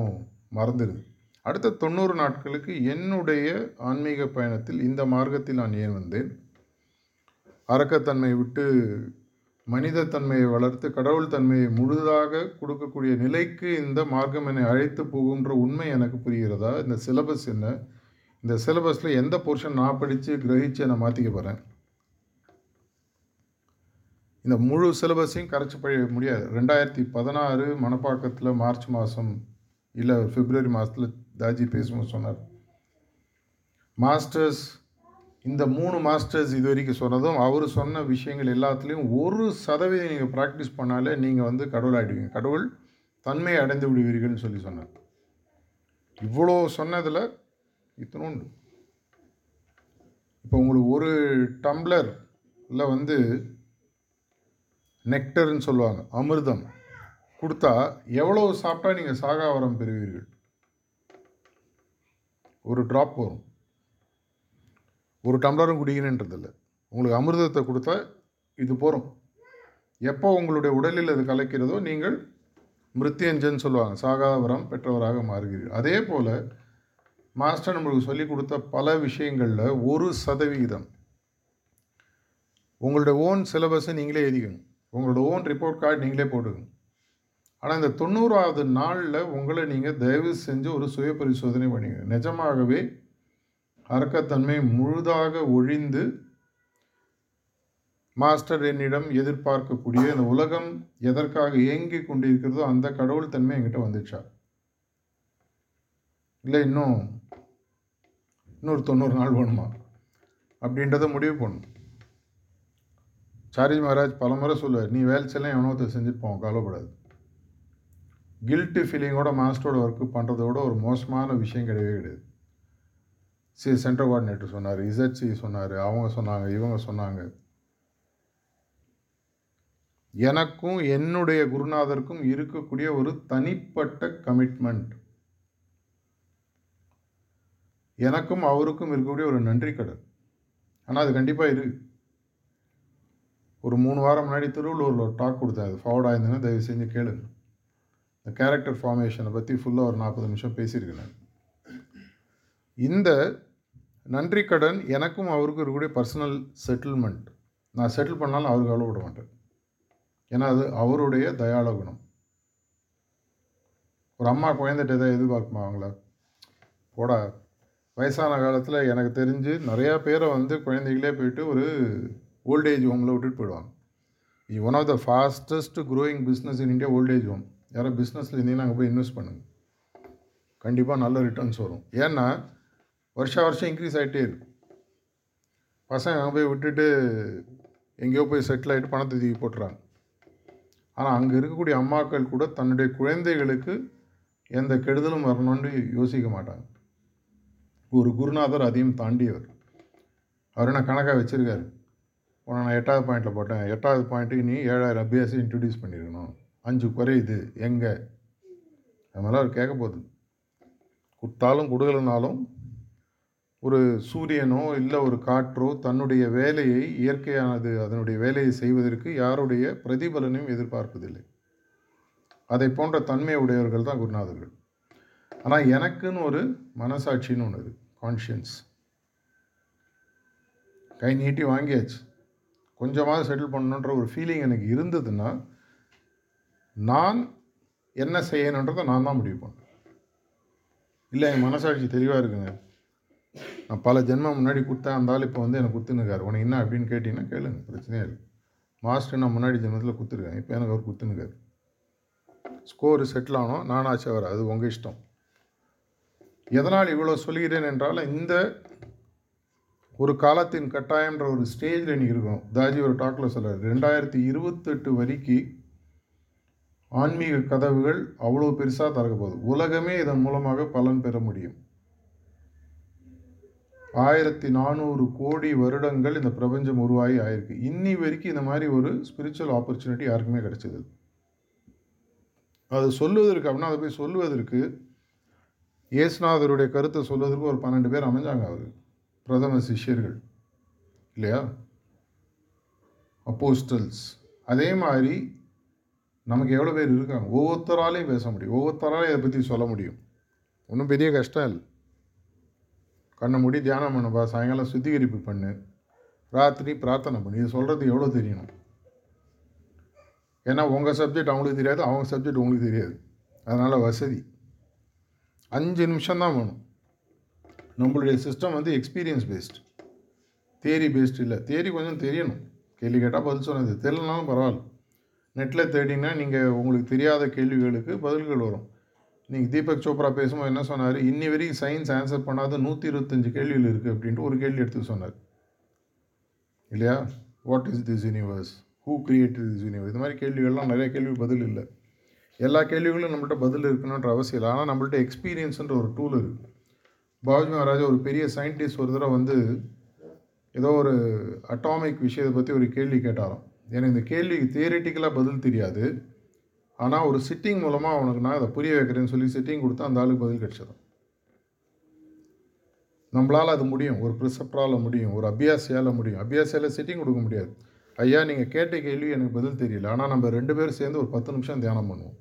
A: மறந்துடுது. அடுத்த தொண்ணூறு நாட்களுக்கு என்னுடைய ஆன்மீக பயணத்தில் இந்த மார்க்கத்தில் நான் ஏன் வந்தேன்? அரக்கத்தன்மையை விட்டு மனிதத்தன்மையை வளர்த்து கடவுள் தன்மையை முழுதாக கொடுக்கக்கூடிய நிலைக்கு இந்த மார்க்கம் என்னை அழைத்து போகுன்ற உண்மை எனக்கு புரிகிறதா? இந்த சிலபஸ் என்ன? இந்த சிலபஸில் எந்த போர்ஷன் நான் படித்து கிரகித்து நான் மாற்றிக்க போகிறேன் இந்த முழு சிலபஸையும் கரைச்சி பழைய முடியாது. ரெண்டாயிரத்தி பதினாறு மணப்பாக்கத்தில் மார்ச் மாதம் இல்லை பிப்ரவரி மாதத்தில் தாஜி பேசும்போது சொன்னார். மாஸ்டர்ஸ் இந்த மூணு மாஸ்டர்ஸ் இது வரைக்கும் சொன்னதும் அவர் சொன்ன விஷயங்கள் எல்லாத்துலேயும் ஒரு சதவீதம் நீங்கள் ப்ராக்டிஸ் பண்ணாலே நீங்கள் வந்து கடவுள் ஆகிடுவீங்க கடவுள் தன்மையை அடைந்து விடுவீர்கள்னு சொல்லி சொன்னார். இவ்வளோ சொன்னதில் இத்தனோண்டு இப்போ உங்களுக்கு ஒரு டம்ளரில் வந்து நெக்டர்னு சொல்லுவாங்க அமிர்தம் கொடுத்தா எவ்வளோ சாப்பிட்டா நீங்கள் சாகாவரம் பெறுவீர்கள்? ஒரு ட்ராப் வரும். ஒரு டம்ளரும் குடிக்கணுன்றதில்ல உங்களுக்கு அமிர்தத்தை கொடுத்தா இது போகிறோம் எப்போ உங்களுடைய உடலில் அது கலைக்கிறதோ நீங்கள் மிருத்தியஞ்சன் சொல்லுவாங்க. சாகாவரம் பெற்றவராக மாறுகிறீர்கள். அதே போல் மாஸ்டர் நம்மளுக்கு சொல்லிக் கொடுத்த பல விஷயங்களில் ஒரு சதவிகிதம். உங்களோட ஓன் சிலபஸை நீங்களே எழுதிக்கணும். உங்களோட ஓன் ரிப்போர்ட் கார்டு நீங்களே போட்டுக்கணும். ஆனால் இந்த தொண்ணூறாவது நாளில் உங்களை நீங்கள் தயவு செஞ்சு ஒரு சுய பரிசோதனை பண்ணிக்கணும். நிஜமாகவே அரக்கத்தன்மை முழுதாக ஒழிந்து மாஸ்டர் என்னிடம் எதிர்பார்க்கக்கூடிய இந்த உலகம் எதற்காக இயங்கி கொண்டிருக்கிறதோ அந்த கடவுள் தன்மை என்கிட்ட வந்துச்சா இல்லை இன்னும் இன்னொரு தொண்ணூறு நாள் வேணுமா? அப்படின்றத முடிவு பண்ணணும். சாரி மகாராஜ் பல முறை சொல்லுவார் நீ வேலை செய்யலாம் எவனோ செஞ்சுட்டு போவோம் கவலைப்படாது. கில்ட்டு ஃபீலிங்கோட மாஸ்டரோட ஒர்க்கு பண்ணுறதோட ஒரு மோசமான விஷயம் கிடையவே கிடையாது. சி சென்ட்ரல் கோஆர்டினேட்டர் சொன்னார் இசட்சி சொன்னார் அவங்க சொன்னாங்க இவங்க சொன்னாங்க. எனக்கும் என்னுடைய குருநாதருக்கும் இருக்கக்கூடிய ஒரு தனிப்பட்ட கமிட்மெண்ட் எனக்கும் அவருக்கும் இருக்கக்கூடிய ஒரு நன்றி கடன் ஆனால் அது கண்டிப்பாக இருக்கு ஒரு மூணு வாரம் முன்னாடி திருவள்ளூரில் ஒரு டாக் கொடுத்தேன் அது ஃபார்வர்ட் ஆயிருந்தேன்னா தயவு செஞ்சு கேளுங்க. இந்த கேரக்டர் ஃபார்மேஷனை பற்றி ஃபுல்லாக ஒரு நாற்பது நிமிஷம் பேசியிருக்கேன் இந்த நன்றி கடன் எனக்கும் அவருக்கும் இருக்கக்கூடிய பர்சனல் செட்டில்மெண்ட் நான் செட்டில் பண்ணாலும் அவருக்கு அளவு விட மாட்டேன். ஏன்னா அது அவருடைய தயால குணம். ஒரு அம்மா குழந்தைகிட்ட எதாவது எதிர்பார்க்குமா அவங்கள? போடா. வயசான காலத்தில் எனக்கு தெரிஞ்சு நிறையா பேரை வந்து குழந்தைகளே போயிட்டு ஒரு ஓல்டேஜ் ஹோமில் விட்டுட்டு போயிடுவாங்க. இது one of the fastest growing business in India old age home யாரோ பிஸ்னஸில் இருந்தீங்கன்னா அங்கே போய் இன்வெஸ்ட் பண்ணுங்கள் கண்டிப்பாக நல்ல ரிட்டர்ன்ஸ் வரும். ஏன்னா வருஷா வருஷம் இன்க்ரீஸ் ஆகிட்டே இருக்கும். பசங்க அங்கே போய் விட்டுட்டு எங்கேயோ போய் செட்டில் ஆகிட்டு பணத்தை தூக்கி போட்டுறாங்க. ஆனால் அங்கே இருக்கக்கூடிய அம்மாக்கள் கூட தன்னுடைய குழந்தைகளுக்கு எந்த கெடுதலும் வரணும்னு யோசிக்க மாட்டாங்க. ஒரு குருநாதர் அதையும் தாண்டியவர். அவர் என்ன கணக்காக வச்சுருக்காரு? உன்னை நான் எட்டாவது பாயிண்டில் போட்டேன். எட்டாவது பாயிண்ட்டுக்கு நீ ஏழாயிரம் அபியாசி இன்ட்ரடியூஸ் பண்ணியிருக்கணும் அஞ்சு குறையுது எங்கே? அது மாதிரிலாம் அவர் கேட்க போகுது. கொடுத்தாலும் கொடுக்கலனாலும் ஒரு சூரியனோ இல்லை ஒரு காற்றோ தன்னுடைய வேலையை இயற்கையானது அதனுடைய வேலையை செய்வதற்கு யாருடைய பிரதிபலனையும் எதிர்பார்ப்பதில்லை. அதை போன்ற தன்மை உடையவர்கள் தான் குருநாதர்கள். ஆனால் எனக்குன்னு ஒரு மனசாட்சின்னு ஒன்று இருக்குது கான்ஷியன்ஸ் கை நீட்டி வாங்கியாச்சு. கொஞ்சமாவது செட்டில் பண்ணணுன்ற ஒரு ஃபீலிங் எனக்கு இருந்ததுன்னா நான் என்ன செய்யணுன்றதை நான் தான் முடிவு பண்ணேன். இல்லை என் மனசாட்சி தெளிவாக இருக்குங்க. நான் பல ஜென்மம் முன்னாடி கொடுத்தேன் அந்த ஆள் இப்போ வந்து எனக்கு கொடுத்துனுக்காரு உனக்கு என்ன அப்படின்னு கேட்டிங்கன்னா கேளுங்க பிரச்சனையே இல்லை. மாஸ்டர் நான் முன்னாடி ஜென்மத்தில் கொடுத்துருக்கேன் இப்போ எனக்கு அவர் கொடுத்துனுக்காரு ஸ்கோர் செட்டில் ஆனோம் நானாச்சு அவர் அது உங்கள் இஷ்டம். எதனால் இவ்வளோ சொல்கிறேன் என்றால் இந்த ஒரு காலத்தின் கட்டாயம்ன்ற ஒரு ஸ்டேஜில் இன்றைக்கி இருக்கும். தாஜி ஒரு டாக்கில் சொல்கிறார் ரெண்டாயிரத்தி இருபத்தெட்டு வரைக்கும் ஆன்மீக கதவுகள் அவ்வளோ பெருசாக திறக்க போகுது உலகமே இதன் மூலமாக பலன் பெற முடியும். ஆயிரத்தி நானூறு கோடி வருடங்கள் இந்த பிரபஞ்சம் உருவாகி ஆயிருக்கு. இன்னி வரைக்கும் இந்த மாதிரி ஒரு ஸ்பிரிச்சுவல் ஆப்பர்ச்சுனிட்டி யாருக்குமே கிடைச்சது அது சொல்லுவதற்கு அப்படின்னா அதை போய் சொல்லுவதற்கு இயேசுநாதருடைய கருத்தை சொல்வதற்கு ஒரு பன்னெண்டு பேர் அமைஞ்சாங்க அவர். பிரதம சிஷ்யர்கள். இல்லையா? அப்போஸ்டல்ஸ் அதே மாதிரி நமக்கு எவ்வளோ பேர் இருக்காங்க? ஒவ்வொருத்தராலையும் பேச முடியும். ஒவ்வொருத்தராலையும் இதை பற்றி சொல்ல முடியும். ஒன்றும் பெரிய கஷ்டம் இல்லை. கண்ணை மூடி தியானம் பண்ணுப்பா சாயங்காலம் சுத்திகரிப்பு பண்ணு. ராத்திரி பிரார்த்தனை பண்ணு. இது சொல்கிறது எவ்வளோ தெரியணும்? ஏன்னா உங்கள் சப்ஜெக்ட் அவங்களுக்கு தெரியாது அவங்க சப்ஜெக்ட் உங்களுக்கு தெரியாது. அதனால் வசதி. அஞ்சு நிமிஷம் தான் வேணும். நம்மளுடைய சிஸ்டம் வந்து எக்ஸ்பீரியன்ஸ் பேஸ்ட் தேரி பேஸ்ட் இல்லை. தேரி கொஞ்சம் தெரியணும். கேள்வி கேட்டால் பதில் சொன்னது. தெரியலனாலும் பரவாயில்ல. நெட்டில் தேடினா நீங்கள் உங்களுக்கு தெரியாத கேள்விகளுக்கு பதில்கள் வரும். நீங்கள் தீபக் சோப்ரா பேசும்போது என்ன சொன்னார்? இன்னி வரைக்கும் சயின்ஸ் ஆன்சர் பண்ணாத நூற்றி இருபத்தஞ்சு கேள்விகள் இருக்குது அப்படின்ட்டு ஒரு கேள்வி எடுத்து சொன்னார். இல்லையா? What is this universe who created this universe இது மாதிரி கேள்விகள்லாம் நிறைய கேள்வி பதில் இல்லை. எல்லா கேள்விகளும் நம்மள்ட்ட பதில் இருக்கணுன்ற அவசியம் இல்லை. ஆனால் நம்மள்ட்ட எக்ஸ்பீரியன்ஸுன்ற ஒரு டூல் இருக்குது பாபுஜி மகாராஜா ஒரு பெரிய சயின்டிஸ்ட் ஒரு தடவை வந்து ஏதோ ஒரு அட்டாமிக் விஷயத்தை பற்றி ஒரு கேள்வி கேட்டாராம். எனக்கு இந்த கேள்விக்கு தியரிட்டிக்கலாக பதில் தெரியாது. ஆனால் ஒரு சிட்டிங் மூலமாக அவனுக்கு நான் அதை புரிய வைக்கிறேன்னு சொல்லி சிட்டிங் கொடுத்தா அந்த ஆளுக்கு பதில் கிடச்சிடும் நம்மளால் அது முடியும். ஒரு ப்ரிசப்டரால் முடியும். ஒரு அபியாசியால் முடியும். அபியாசியால் சிட்டிங் கொடுக்க முடியாது. ஐயா நீங்கள் கேட்ட கேள்வி எனக்கு பதில் தெரியல. ஆனால் நம்ம ரெண்டு பேரும் சேர்ந்து ஒரு பத்து நிமிஷம் தியானம் பண்ணுவோம்.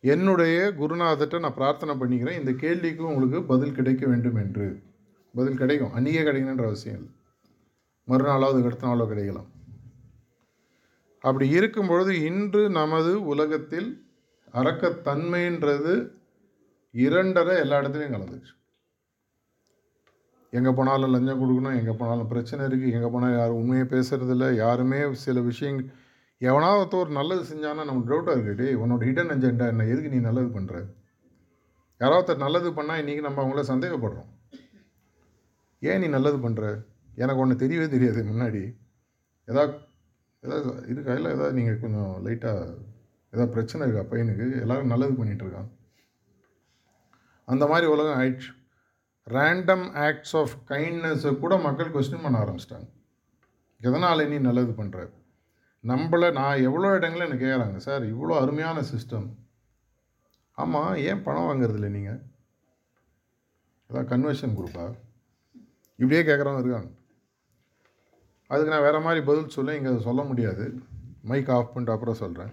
A: என்னுடைய குருநாதர்கிட்ட நான் பிரார்த்தனை பண்ணிக்கிறேன். இந்த கேள்விக்கு உங்களுக்கு பதில் கிடைக்க வேண்டும் என்று. பதில் கிடைக்கும். அன்றைக்கே கிடைக்கணுன்ற அவசியம் இல்லை. மறுநாளாவது அடுத்த நாளோ கிடைக்கலாம். அப்படி இருக்கும் பொழுது இன்று நமது உலகத்தில் அறக்கத்தன்மைன்றது இரண்டரை எல்லா இடத்துலையும் கலந்துச்சு எங்கே போனாலும் லஞ்சம் கொடுக்கணும் எங்கே போனாலும் பிரச்சனை இருக்குது எங்கே போனாலும் யாரும் உண்மையை பேசுகிறதில்ல யாருமே சில விஷயங்கள் எவனாவது ஒருத்தர் ஒரு நல்லது செஞ்சானா நமக்கு டவுட்டாக இருக்குது உன்னோட ஹிடன் அஜெண்டா என்ன? எதுக்கு நீ நல்லது பண்ணுற யாராவது நல்லது பண்ணால் இன்றைக்கி நம்ம அவங்கள சந்தேகப்படுறோம். ஏன் நீ நல்லது பண்ணுற எனக்கு ஒன்று தெரியவே தெரியாது முன்னாடி. ஏதாவது ஏதாவது இருக்கா இல்லை ஏதாவது நீங்கள் கொஞ்சம் லைட்டாக ஏதாவது பிரச்சனை இருக்கா? பையனுக்கு? எல்லோரும் நல்லது பண்ணிகிட்ருக்கான் அந்த மாதிரி உலகம் ஆயிடுச்சு. ரேண்டம் ஆக்ட்ஸ் ஆஃப் கைண்ட்னஸை கூட மக்கள் கொஸ்டின் பண்ண ஆரம்பிச்சிட்டாங்க. எதனால் நீ நல்லது பண்ணுற நம்மளை நான் எவ்வளோ இடங்களில் எனக்கு கேட்குறாங்க சார் இவ்வளோ அருமையான சிஸ்டம் ஆமாம் ஏன் பணம் வாங்குறதில்ல நீங்கள் அதான் கன்வர்ஷன் குரூப்பா இப்படியே கேட்குறவங்க இருக்காங்க. அதுக்கு நான் வேறு மாதிரி பதில் சொல்ல இங்கே சொல்ல முடியாது. மைக் ஆஃப் பண்ணிட்டு அப்புறம் சொல்கிறேன்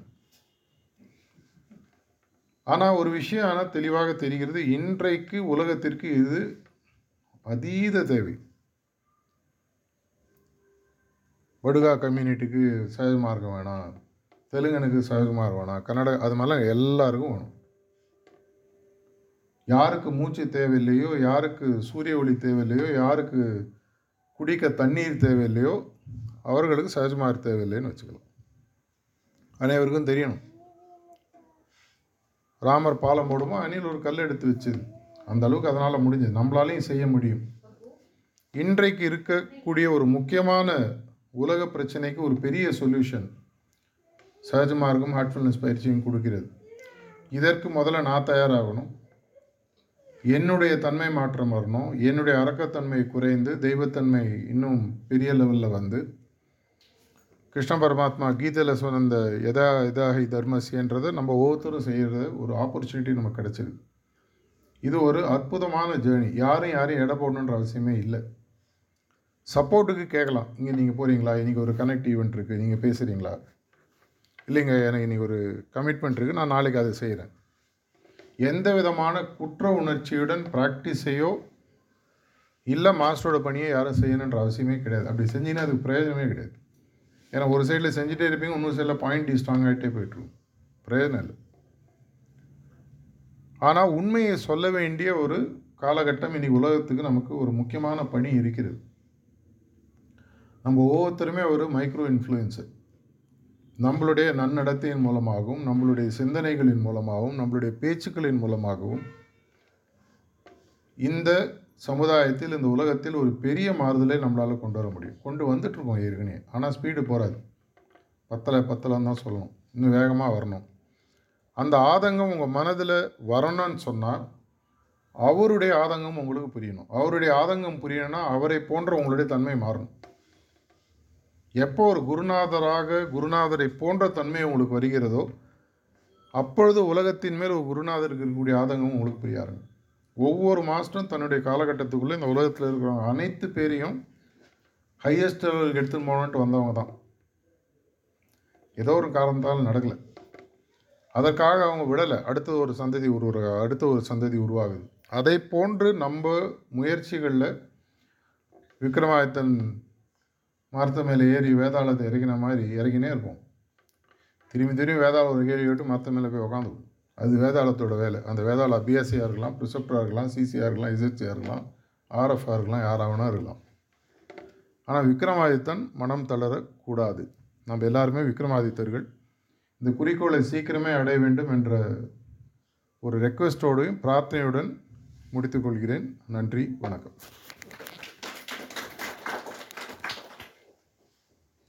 A: ஆனால் ஒரு விஷயம் ஆனால் தெளிவாக தெரிகிறது. இன்றைக்கு உலகத்திற்கு இது அதீத தேவை. படுகா கம்யூனிட்டிக்கு சகஜ மார்க்கம் வேணாம். தெலுங்கனுக்கு சகஜ மார்க்கம் வேணாம். கன்னட அது மாதிரிலாம் எல்லாருக்கும் வேணும். யாருக்கு மூச்சு தேவையில்லையோ யாருக்கு சூரிய ஒளி தேவையில்லையோ யாருக்கு குடிக்க தண்ணீர் தேவையில்லையோ அவர்களுக்கு சஹஜ்மார் தேவையில்லைன்னு வச்சுக்கலாம். அனைவருக்கும் தெரியணும். ராமர் பாலம் போடுமா? அணில் ஒரு கல் எடுத்து வச்சுது. அந்த அளவுக்கு அதனால் முடிஞ்சது. நம்மளாலையும் செய்ய முடியும். இன்றைக்கு இருக்கக்கூடிய ஒரு முக்கியமான உலக பிரச்சனைக்கு ஒரு பெரிய சொல்யூஷன் சஹஜ மார்க்கம் ஹார்ட்ஃபுல்னஸ் பயிற்சியும் கொடுக்கிறது. இதற்கு முதல்ல நான் தயாராகணும். என்னுடைய தன்மை மாற்றம் வரணும். என்னுடைய அரக்கத்தன்மை குறைந்து தெய்வத்தன்மை இன்னும் பெரிய லெவலில் வந்து கிருஷ்ண பரமாத்மா கீதையில் சொன்ன இந்த எதா எதாகி தர்மசின்றதை நம்ம ஒவ்வொருத்தரும் செய்கிறது ஒரு ஆப்பர்ச்சுனிட்டி நமக்கு கிடச்சிது இது ஒரு அற்புதமான ஜேர்னி யாரும் யாரையும் எடை போடணுன்ற அவசியமே இல்லை. சப்போர்ட்டுக்கு கேட்கலாம். இங்கே நீங்கள் போகிறீங்களா இன்றைக்கி ஒரு கனெக்ட் ஈவெண்ட் இருக்குது நீங்கள் பேசுகிறீங்களா இல்லைங்க எனக்கு இன்றைக்கி ஒரு கமிட்மெண்ட் இருக்குது நான் நாளைக்கு அதை செய்கிறேன் எந்த விதமான குற்ற உணர்ச்சியுடன் ப்ராக்டிஸையோ இல்லை மாஸ்டரோட பணியை யாரும் செய்யணுன்ற அவசியமே கிடையாது. அப்படி செஞ்சீங்கன்னா அதுக்கு பிரயோஜனமே கிடையாது. ஏன்னா ஒரு சைடில் செஞ்சுட்டே இருப்பீங்க இன்னொரு சைடில் பாயிண்ட் ஸ்ட்ராங் ஆகிட்டே போயிட்டுருக்கும் பிரயோஜனம் இல்லை. ஆனால் உண்மையை சொல்ல வேண்டிய ஒரு காலகட்டம் இனி உலகத்துக்கு நமக்கு ஒரு முக்கியமான பணி இருக்கிறது. நம்ம ஒவ்வொருத்தருமே ஒரு மைக்ரோ இன்ஃப்ளூயன்சர் நம்மளுடைய நன்னடத்தையின் மூலமாகவும் நம்மளுடைய சிந்தனைகளின் மூலமாகவும் நம்மளுடைய பேச்சுக்களின் மூலமாகவும் இந்த சமுதாயத்தில் இந்த உலகத்தில் ஒரு பெரிய மாறுதலை நம்மளால் கொண்டு வர முடியும். கொண்டு வந்துட்டுருக்கோம் ஏற்கனவே. ஆனால் ஸ்பீடு போகாது பத்தலை பத்தலைன்னு தான் சொல்லணும். இன்னும் வேகமாக வரணும். அந்த ஆதங்கம் உங்கள் மனதில் வரணும்னு சொன்னால் அவருடைய ஆதங்கம் உங்களுக்கு புரியணும். அவருடைய ஆதங்கம் புரியணும்னா அவரை போன்ற உங்களுடைய தன்மை மாறணும். எப்போ ஒரு குருநாதராக குருநாதரை போன்ற தன்மை உங்களுக்கு வருகிறதோ அப்பொழுது உலகத்தின் மேல் ஒரு குருநாதருக்கு இருக்கக்கூடிய ஆதங்கம் உங்களுக்கு புரிய ஒவ்வொரு மாஸ்டரும் தன்னுடைய காலகட்டத்துக்குள்ளே இந்த உலகத்தில் இருக்கிறவங்க அனைத்து பேரையும் ஹையஸ்ட் லெவலுக்கு எடுத்துன்னு போகணுன்ட்டு வந்தவங்க தான். ஏதோ ஒரு காரணத்தால் நடக்கலை. அதற்காக அவங்க விடலை. அடுத்த ஒரு சந்ததி உருவாக அடுத்த ஒரு சந்ததி உருவாகுது. அதை போன்று நம்ம முயற்சிகளில் விக்ரமாதித்தன் மரத்து மேலே ஏறி வேதாளத்தை இறங்கின மாதிரி இறங்கினே இருப்போம். திரும்பி திரும்பி வேதாளம் ஒரு கேள்வி விட்டு மரத்து மேலே போய் உக்காந்துக்கும் அது வேதாளத்தோட வேலை. அந்த வேதாள பிஎஸ்சியாக இருக்கலாம் ப்ரிசெப்டராக இருக்கலாம் சிசியாக இருக்கலாம் இசட்சியாக இருக்கலாம் ஆர்எஃப்ஆ இருக்கலாம் யாராவனா இருக்கலாம். ஆனால் விக்ரமாதித்தன் மனம் தளரக்கூடாது நம்ம எல்லாருமே விக்ரமாதித்தர்கள். இந்த குறிக்கோளை சீக்கிரமே அடைய வேண்டும் என்ற ஒரு ரெக்வெஸ்டோடையும் பிரார்த்தனையுடன் முடித்துக்கொள்கிறேன் நன்றி வணக்கம்.